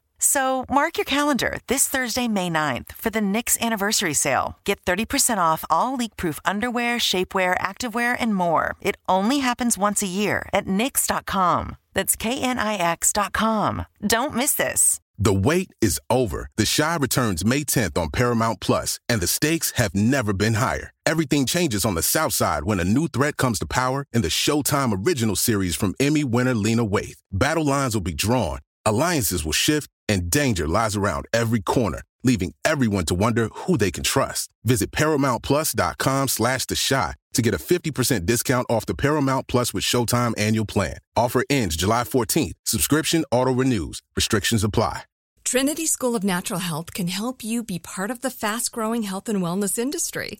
So mark your calendar this Thursday, May 9th for the Knix anniversary sale. Get 30% off all leak-proof underwear, shapewear, activewear, and more. It only happens once a year at Knix.com. That's K-N-I-X.com. Don't miss this.
The wait is over. The Chi returns May 10th on Paramount Plus, and the stakes have never been higher. Everything changes on the South Side when a new threat comes to power in the Showtime original series from Emmy winner Lena Waithe. Battle lines will be drawn, alliances will shift, and danger lies around every corner, leaving everyone to wonder who they can trust. Visit ParamountPlus.com slash The Chi to get a 50% discount off the Paramount Plus with Showtime annual plan. Offer ends July 14th. Subscription auto-renews. Restrictions apply.
Trinity School of Natural Health can help you be part of the fast growing health and wellness industry.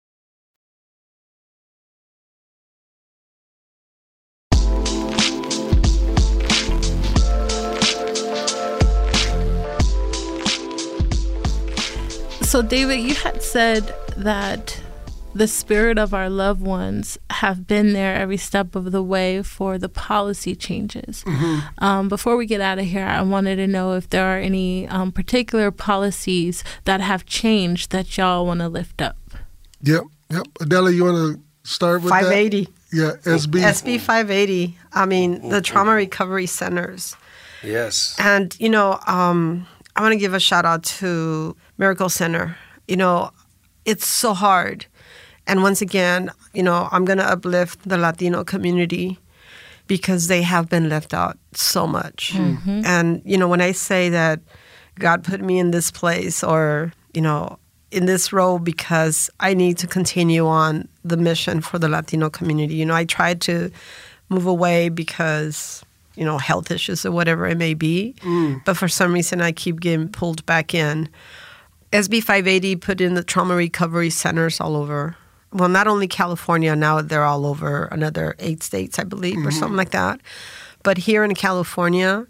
So, David, you had said that the spirit of our loved ones have been there every step of the way for the policy changes. Um, before we get out of here, I wanted to know if there are any um, particular policies that have changed that y'all want to lift up.
Yep, yep. Adela, you want to start with that?
580.
Yeah, SB.
SB 580. I mean, the trauma recovery centers.
yes.
And, you know, um, I want to give a shout out to Miracle Center. You know, it's so hard. And once again, you know, I'm going to uplift the Latino community because they have been left out so much. Hmm. Mm-hmm. And, you know, when I say that God put me in this place or, you know, in this role because I need to continue on the mission for the Latino community. You know, I tried to move away because, you know, health issues or whatever it may be. Mm. But for some reason, I keep getting pulled back in. SB 580 put in the trauma recovery centers all over. Well, not only California, now they're all over another eight states, I believe, or something mm-hmm. like that. But here in California,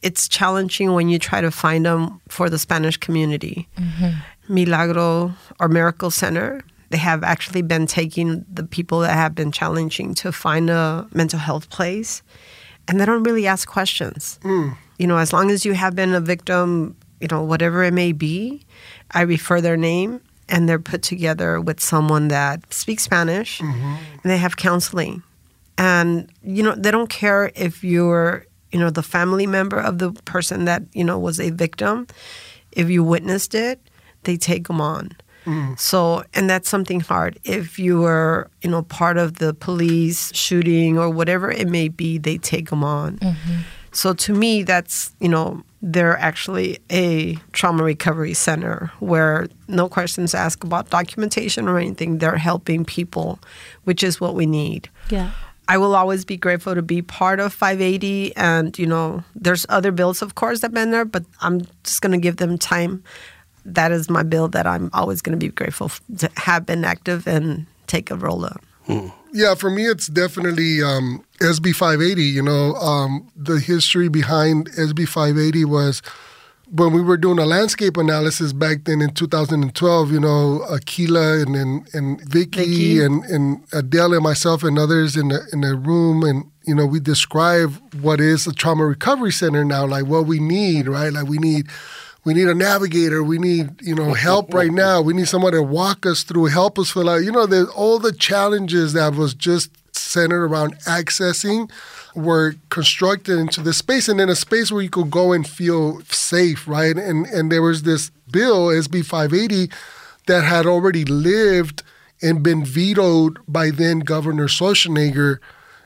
it's challenging when you try to find them for the Spanish community. Mm-hmm. Milagro or Miracle Center, they have actually been taking the people that have been challenging to find a mental health place, and they don't really ask questions. Mm. You know, as long as you have been a victim, you know, whatever it may be, I refer their name and they're put together with someone that speaks Spanish and they have counseling. And, you know, they don't care if you're you know, the family member of the person that, you know, was a victim, if you witnessed it, they take them on.
Mm.
So, and that's something hard. If you were, you know, part of the police shooting or whatever it may be, they take them on. So to me, that's, you know, they're actually a trauma recovery center where no questions asked about documentation or anything. They're helping people, which is what we need.
Yeah.
I will always be grateful to be part of 580. And, you know, there's other bills, of course, that have been there, but I'm just going to give them time. That is my bill that I'm always going to be grateful to have been active and take a role in.
Yeah, for me, it's definitely um, SB 580. You know, um, the history behind SB 580 was when we were doing a landscape analysis back then in 2012. You know, Aqeela and and, and Vicky,
Vicky.
and and Adele and myself and others in the in the room, and you know, we describe what is a trauma recovery center now, like what we need, right? Like we need we need a navigator. We need, you know, help right now. We need someone to walk us through, help us fill out. You know, there's all the challenges that was just centered around accessing were constructed into the space and then a space where you could go and feel safe, right? And and there was this bill, SB 580, that had already lived and been vetoed by then Governor Schwarzenegger.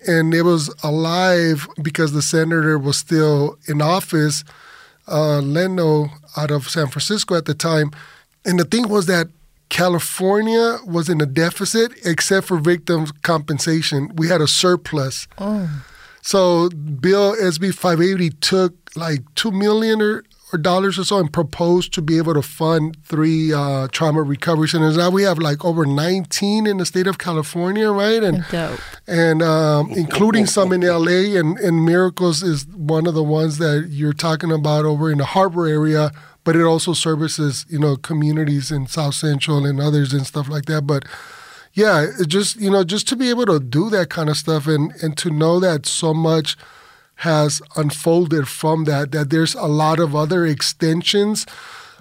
And it was alive because the senator was still in office uh, Leno out of San Francisco at the time. And the thing was that California was in a deficit except for victims' compensation. We had a surplus. So Bill SB 580 took like two million or, or dollars or so and proposed to be able to fund three uh, trauma recovery centers. Now we have like over 19 in the state of California, right? And
Dope.
and um, including some in LA. And, and Miracles is one of the ones that you're talking about over in the harbor area, but it also services you know communities in South Central and others and stuff like that. But yeah, it just you know just to be able to do that kind of stuff and and to know that so much has unfolded from that that there's a lot of other extensions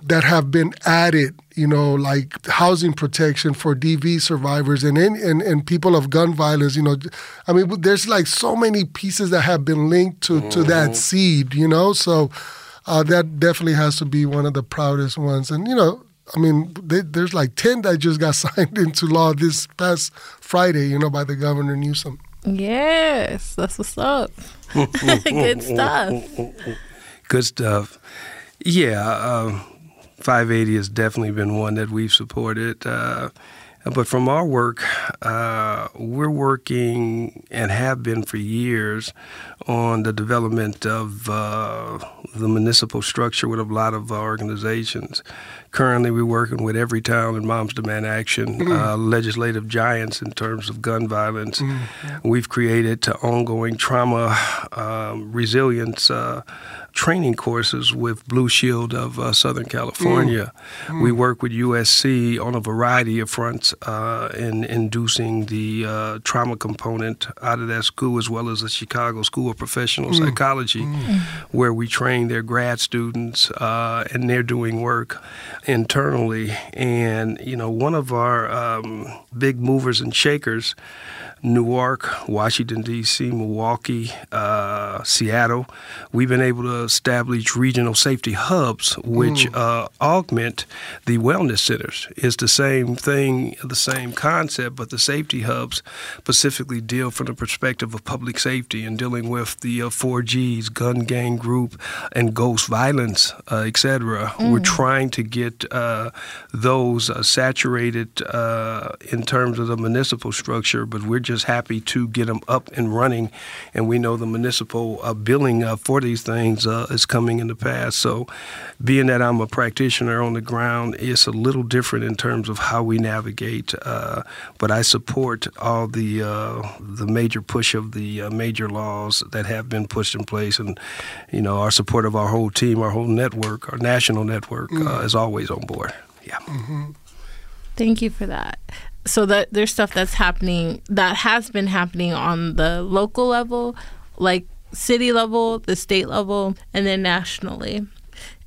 that have been added, you know, like housing protection for DV survivors and, and and people of gun violence. You know, I mean, there's like so many pieces that have been linked to to that seed. You know, so uh, that definitely has to be one of the proudest ones. And you know, I mean, they, there's like ten that just got signed into law this past Friday. You know, by the governor Newsom.
Yes, that's what's up. Good stuff.
Good stuff. Yeah, uh, 580 has definitely been one that we've supported. Uh, but from our work, uh, we're working and have been for years on the development of uh, the municipal structure with a lot of organizations. Currently, we're working with Everytown in Moms Demand Action, uh, legislative giants in terms of gun violence. We've created ongoing trauma um, resilience uh, training courses with Blue Shield of uh, Southern California. We work with USC on a variety of fronts uh, in inducing the uh, trauma component out of that school, as well as the Chicago School of Professional Psychology, where we train their grad students uh, and they're doing work internally. And, you know, one of our um, big movers and shakers Newark, Washington, D.C., Milwaukee, uh, Seattle. We've been able to establish regional safety hubs, which uh, augment the wellness centers. It's the same thing, the same concept, but the safety hubs specifically deal from the perspective of public safety and dealing with the uh, 4Gs, gun gang group, and ghost violence, uh, etc. We're trying to get uh, those uh, saturated uh, in terms of the municipal structure, but we're just happy to get them up and running. And we know the municipal uh, billing uh, for these things uh, is coming in the past. So, being that I'm a practitioner on the ground, it's a little different in terms of how we navigate. Uh, but I support all the uh, the major push of the uh, major laws that have been pushed in place, and you know our support of our whole team, our whole network, our national network uh, is always on board. Yeah.
Thank you for that. So that there's stuff that's happening that has been happening on the local level, like city level, the state level, and then nationally.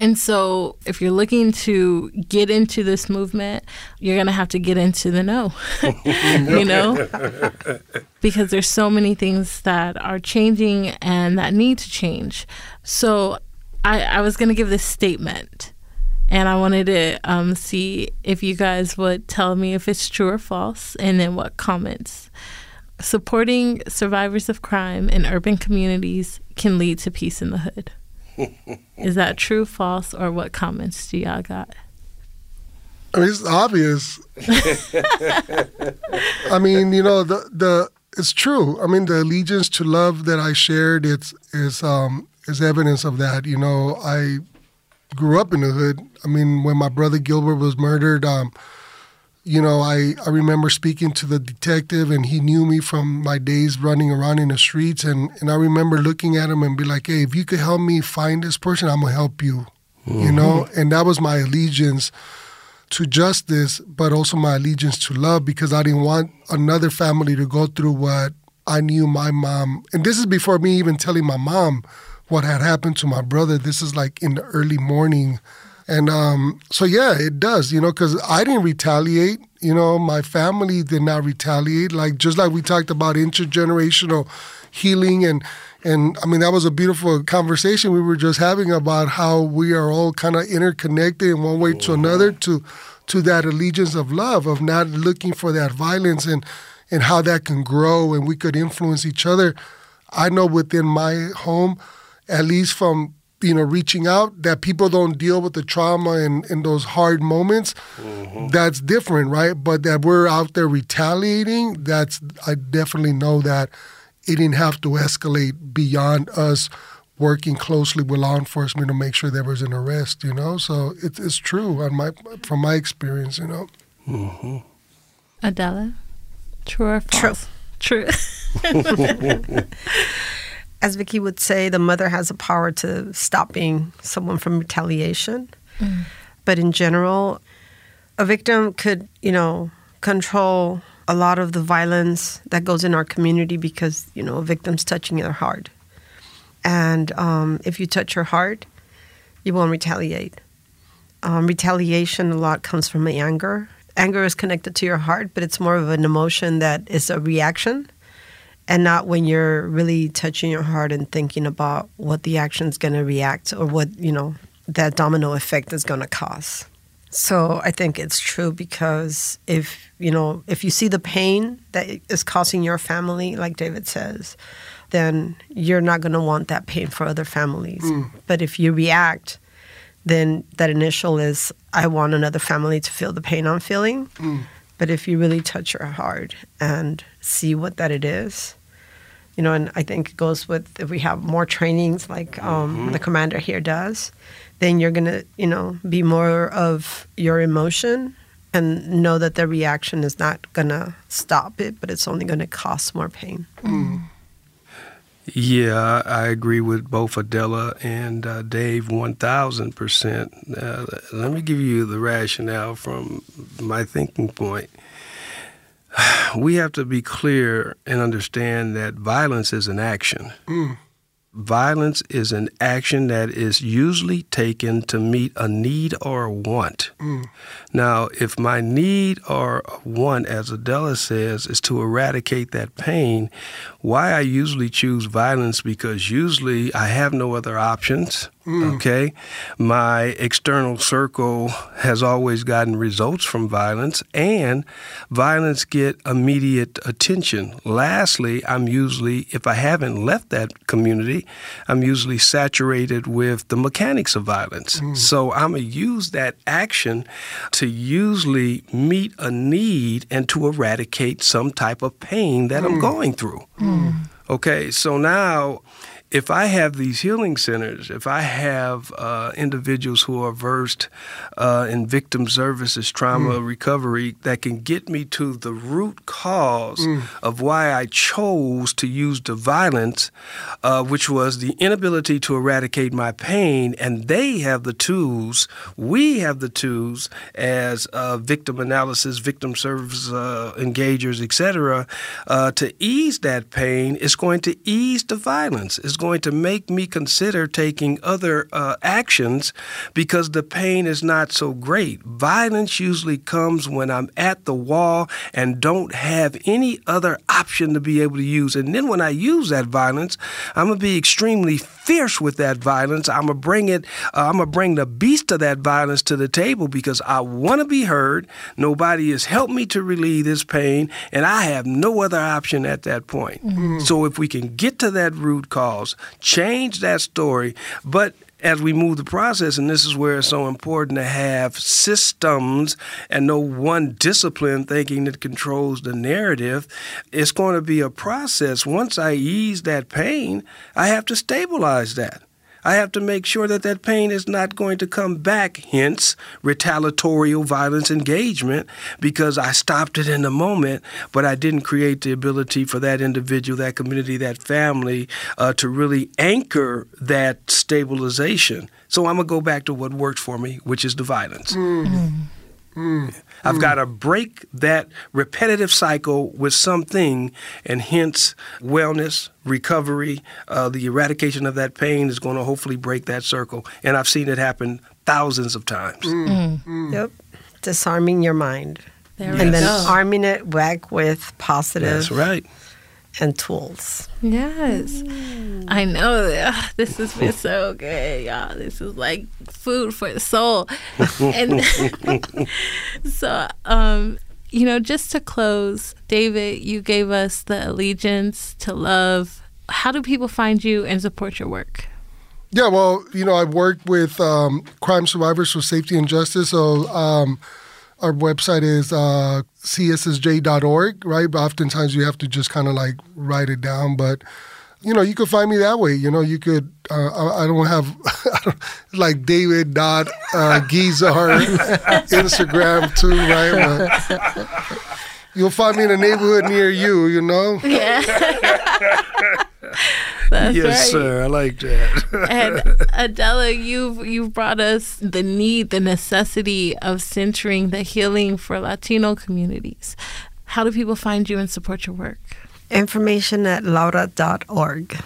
And so, if you're looking to get into this movement, you're going to have to get into the know, you know? because there's so many things that are changing and that need to change. So, I, I was going to give this statement and I wanted to um, see if you guys would tell me if it's true or false and then what comments. Supporting survivors of crime in urban communities can lead to peace in the hood. Is that true, false, or what comments do y'all got?
I mean, it's obvious. I mean, you know, the the it's true. I mean, the allegiance to love that I shared, it's is um is evidence of that. You know, I grew up in the hood. I mean, when my brother Gilbert was murdered, um, you know, I, I remember speaking to the detective and he knew me from my days running around in the streets. And, and I remember looking at him and be like, hey, if you could help me find this person, I'm going to help you. Mm-hmm. You know, and that was my allegiance to justice, but also my allegiance to love because I didn't want another family to go through what I knew my mom. And this is before me even telling my mom what had happened to my brother. This is like in the early morning and um, so, yeah, it does, you know, because I didn't retaliate. You know, my family did not retaliate. Like, just like we talked about intergenerational healing and, and I mean, that was a beautiful conversation we were just having about how we are all kind of interconnected in one way to another to, to that allegiance of love, of not looking for that violence and, and how that can grow and we could influence each other. I know within my home, at least from you know reaching out that people don't deal with the trauma in, in those hard moments mm-hmm. that's different right? But that we're out there retaliating that's i definitely know that it didn't have to escalate beyond us working closely with law enforcement to make sure there was an arrest you know? So it's, it's true on my from my experience you know?
Mm-hmm. adela? True or false? True true
as Vicky would say, the mother has a power to stop being someone from retaliation. Mm. But in general, a victim could, you know, control a lot of the violence that goes in our community because, you know, a victim's touching their heart. And um, if you touch your heart, you won't retaliate. Um, retaliation a lot comes from anger. Anger is connected to your heart, but it's more of an emotion that is a reaction and not when you're really touching your heart and thinking about what the action is going to react or what you know that domino effect is going to cause so i think it's true because if you know if you see the pain that is causing your family like david says then you're not going to want that pain for other families mm. but if you react then that initial is i want another family to feel the pain i'm feeling mm. but if you really touch your heart and see what that it is you know, and I think it goes with if we have more trainings like um, mm-hmm. the commander here does, then you're gonna, you know, be more of your emotion and know that the reaction is not gonna stop it, but it's only gonna cause more pain. Mm.
Yeah, I agree with both Adela and uh, Dave 1000%. Uh, let me give you the rationale from my thinking point. we have to be clear and understand that violence is an action. Mm. Violence is an action that is usually taken to meet a need or a want. Mm. Now, if my need or want, as Adela says, is to eradicate that pain, why I usually choose violence because usually I have no other options. Mm. Okay. My external circle has always gotten results from violence, and violence get immediate attention. Lastly, I'm usually, if I haven't left that community, I'm usually saturated with the mechanics of violence. Mm. So I'm going to use that action to usually meet a need and to eradicate some type of pain that mm. I'm going through. Mm. Okay, so now if I have these healing centers, if I have uh, individuals who are versed uh, in victim services, trauma mm. recovery, that can get me to the root cause mm. of why I chose to use the violence, uh, which was the inability to eradicate my pain, and they have the tools, we have the tools as uh, victim analysis, victim service uh, engagers, etc., uh, to ease that pain. It's going to ease the violence. It's going to make me consider taking other uh, actions because the pain is not so great. Violence usually comes when I'm at the wall and don't have any other option to be able to use. And then when I use that violence, I'm going to be extremely fierce with that violence. I'm going to bring it, uh, I'm to bring the beast of that violence to the table because I want to be heard. Nobody has helped me to relieve this pain, and I have no other option at that point. Mm-hmm. So if we can get to that root cause, change that story, but as we move the process, and this is where it's so important to have systems and no one discipline thinking that controls the narrative, it's going to be a process. Once I ease that pain, I have to stabilize that. I have to make sure that that pain is not going to come back, hence retaliatory violence engagement, because I stopped it in the moment, but I didn't create the ability for that individual, that community, that family uh, to really anchor that stabilization. So I'm going to go back to what worked for me, which is the violence. Mm. Mm. I've mm. got to break that repetitive cycle with something, and hence wellness, recovery, uh, the eradication of that pain is going to hopefully break that circle. And I've seen it happen thousands of times.
Mm. Mm. Yep. Disarming your mind. There and then go. arming it back with positive.
That's right
and tools.
Yes. I know. Ugh, this has been so good, y'all. This is like food for the soul. and so, um, you know, just to close, David, you gave us the allegiance to love. How do people find you and support your work?
Yeah, well, you know, I've worked with um, crime survivors for safety and justice. So, um, our website is uh, cssj.org, right? But oftentimes you have to just kind of like write it down. But, you know, you could find me that way. You know, you could, uh, I, I, don't have, like David dot uh, Guizar Instagram too, right? But you'll find me in a neighborhood near you, you know?
Yeah. That's
yes,
right.
sir. I like that.
and Adela, you've you've brought us the need, the necessity of centering the healing for Latino communities. How do people find you and support your work?
Information at laura.org.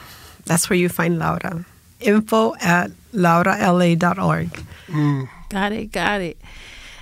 That's where you find Laura. Info at laurala.org.
Mm. Got it, got it.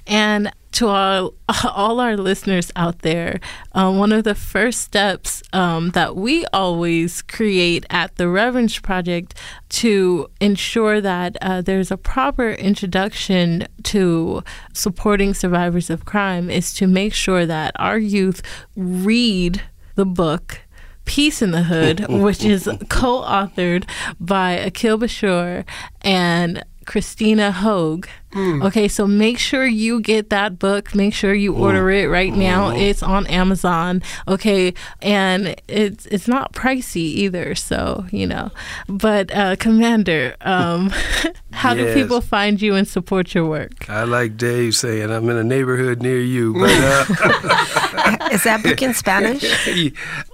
And to all, all our listeners out there, um, one of the first steps um, that we always create at the Reverence Project to ensure that uh, there's a proper introduction to supporting survivors of crime is to make sure that our youth read the book Peace in the Hood, which is co authored by Aquil Basheer and Christina Hoag. Mm. Okay, so make sure you get that book. Make sure you order mm. it right now. Mm. It's on Amazon. Okay, and it's it's not pricey either. So you know, but uh, Commander, um, how yes. do people find you and support your work?
I like Dave saying I'm in a neighborhood near you, but uh,
is that book in Spanish?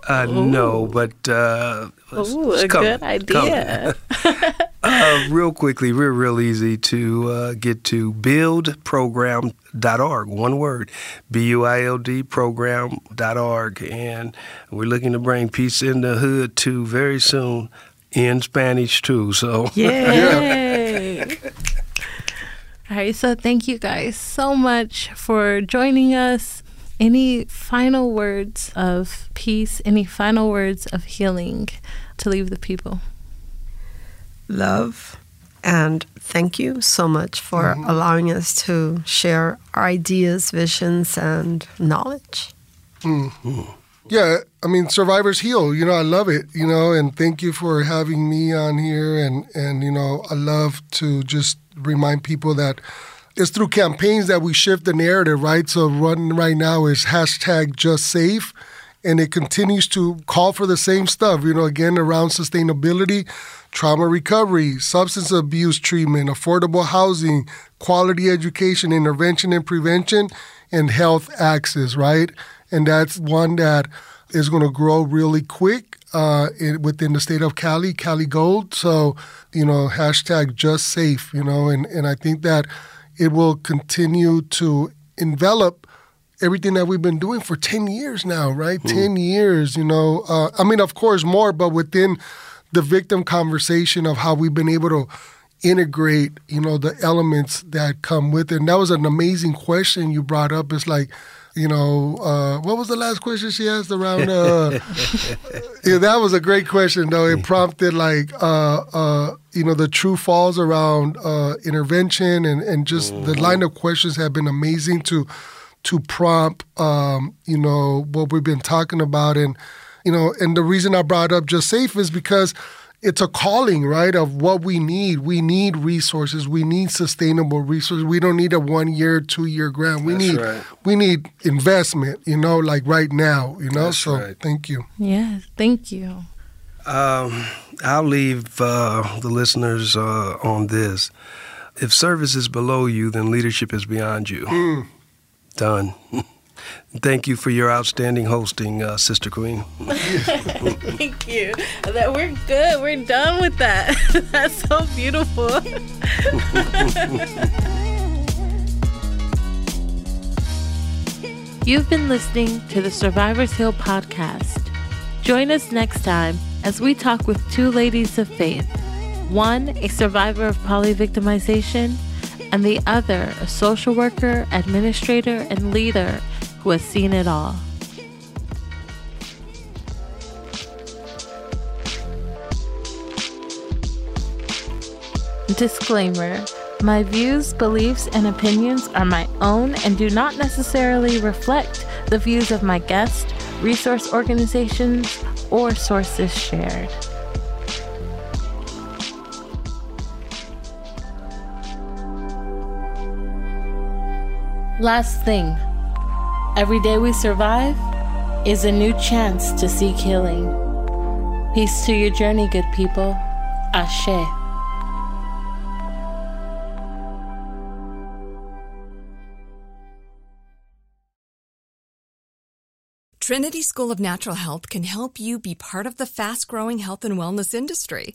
uh, no, but uh,
Ooh, a good idea.
Uh, real quickly, we're real easy to uh, get to buildprogram.org. One word, B U I L D program.org. And we're looking to bring Peace in the Hood to very soon in Spanish too. So,
yay! All right, so thank you guys so much for joining us. Any final words of peace, any final words of healing to leave the people?
Love and thank you so much for mm-hmm. allowing us to share our ideas, visions, and knowledge.
Mm-hmm. Yeah, I mean, survivors heal. You know, I love it. You know, and thank you for having me on here. And and you know, I love to just remind people that it's through campaigns that we shift the narrative, right? So running right now is hashtag just safe. And it continues to call for the same stuff, you know, again, around sustainability, trauma recovery, substance abuse treatment, affordable housing, quality education, intervention and prevention, and health access, right? And that's one that is going to grow really quick uh, in, within the state of Cali, Cali Gold. So, you know, hashtag just safe, you know, and, and I think that it will continue to envelop everything that we've been doing for 10 years now, right? Mm. 10 years, you know. Uh, I mean, of course, more, but within the victim conversation of how we've been able to integrate, you know, the elements that come with it. And that was an amazing question you brought up. It's like, you know, uh, what was the last question she asked around? Uh, yeah, that was a great question, though. It prompted like, uh, uh, you know, the true falls around uh, intervention, and and just the line of questions have been amazing to to prompt, um, you know, what we've been talking about, and you know, and the reason I brought up just safe is because it's a calling, right, of what we need. We need resources. We need sustainable resources. We don't need a one year, two year grant. We
That's
need
right.
we need investment, you know, like right now, you know.
That's
so
right.
thank you.
Yes, thank you.
Um, I'll leave uh, the listeners uh, on this. If service is below you, then leadership is beyond you.
Mm.
Done. Thank you for your outstanding hosting, uh, Sister Queen.
Thank you. That we're good. We're done with that. That's so beautiful. You've been listening to the Survivors Heal podcast. Join us next time as we talk with two ladies of faith one, a survivor of polyvictimization, and the other, a social worker, administrator, and leader who has seen it all. Disclaimer My views, beliefs, and opinions are my own and do not necessarily reflect the views of my guest, resource organizations, or sources shared. Last thing every day we survive is a new chance to seek healing. Peace to your journey, good people. Ashe.
Trinity School of Natural Health can help you be part of the fast growing health and wellness industry.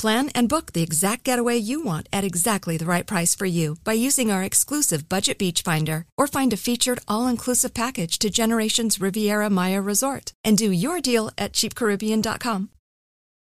Plan and book the exact getaway you want at exactly the right price for you by using our exclusive Budget Beach Finder or find a featured all-inclusive package to Generations Riviera Maya Resort and do your deal at cheapcaribbean.com.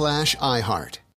slash iHeart.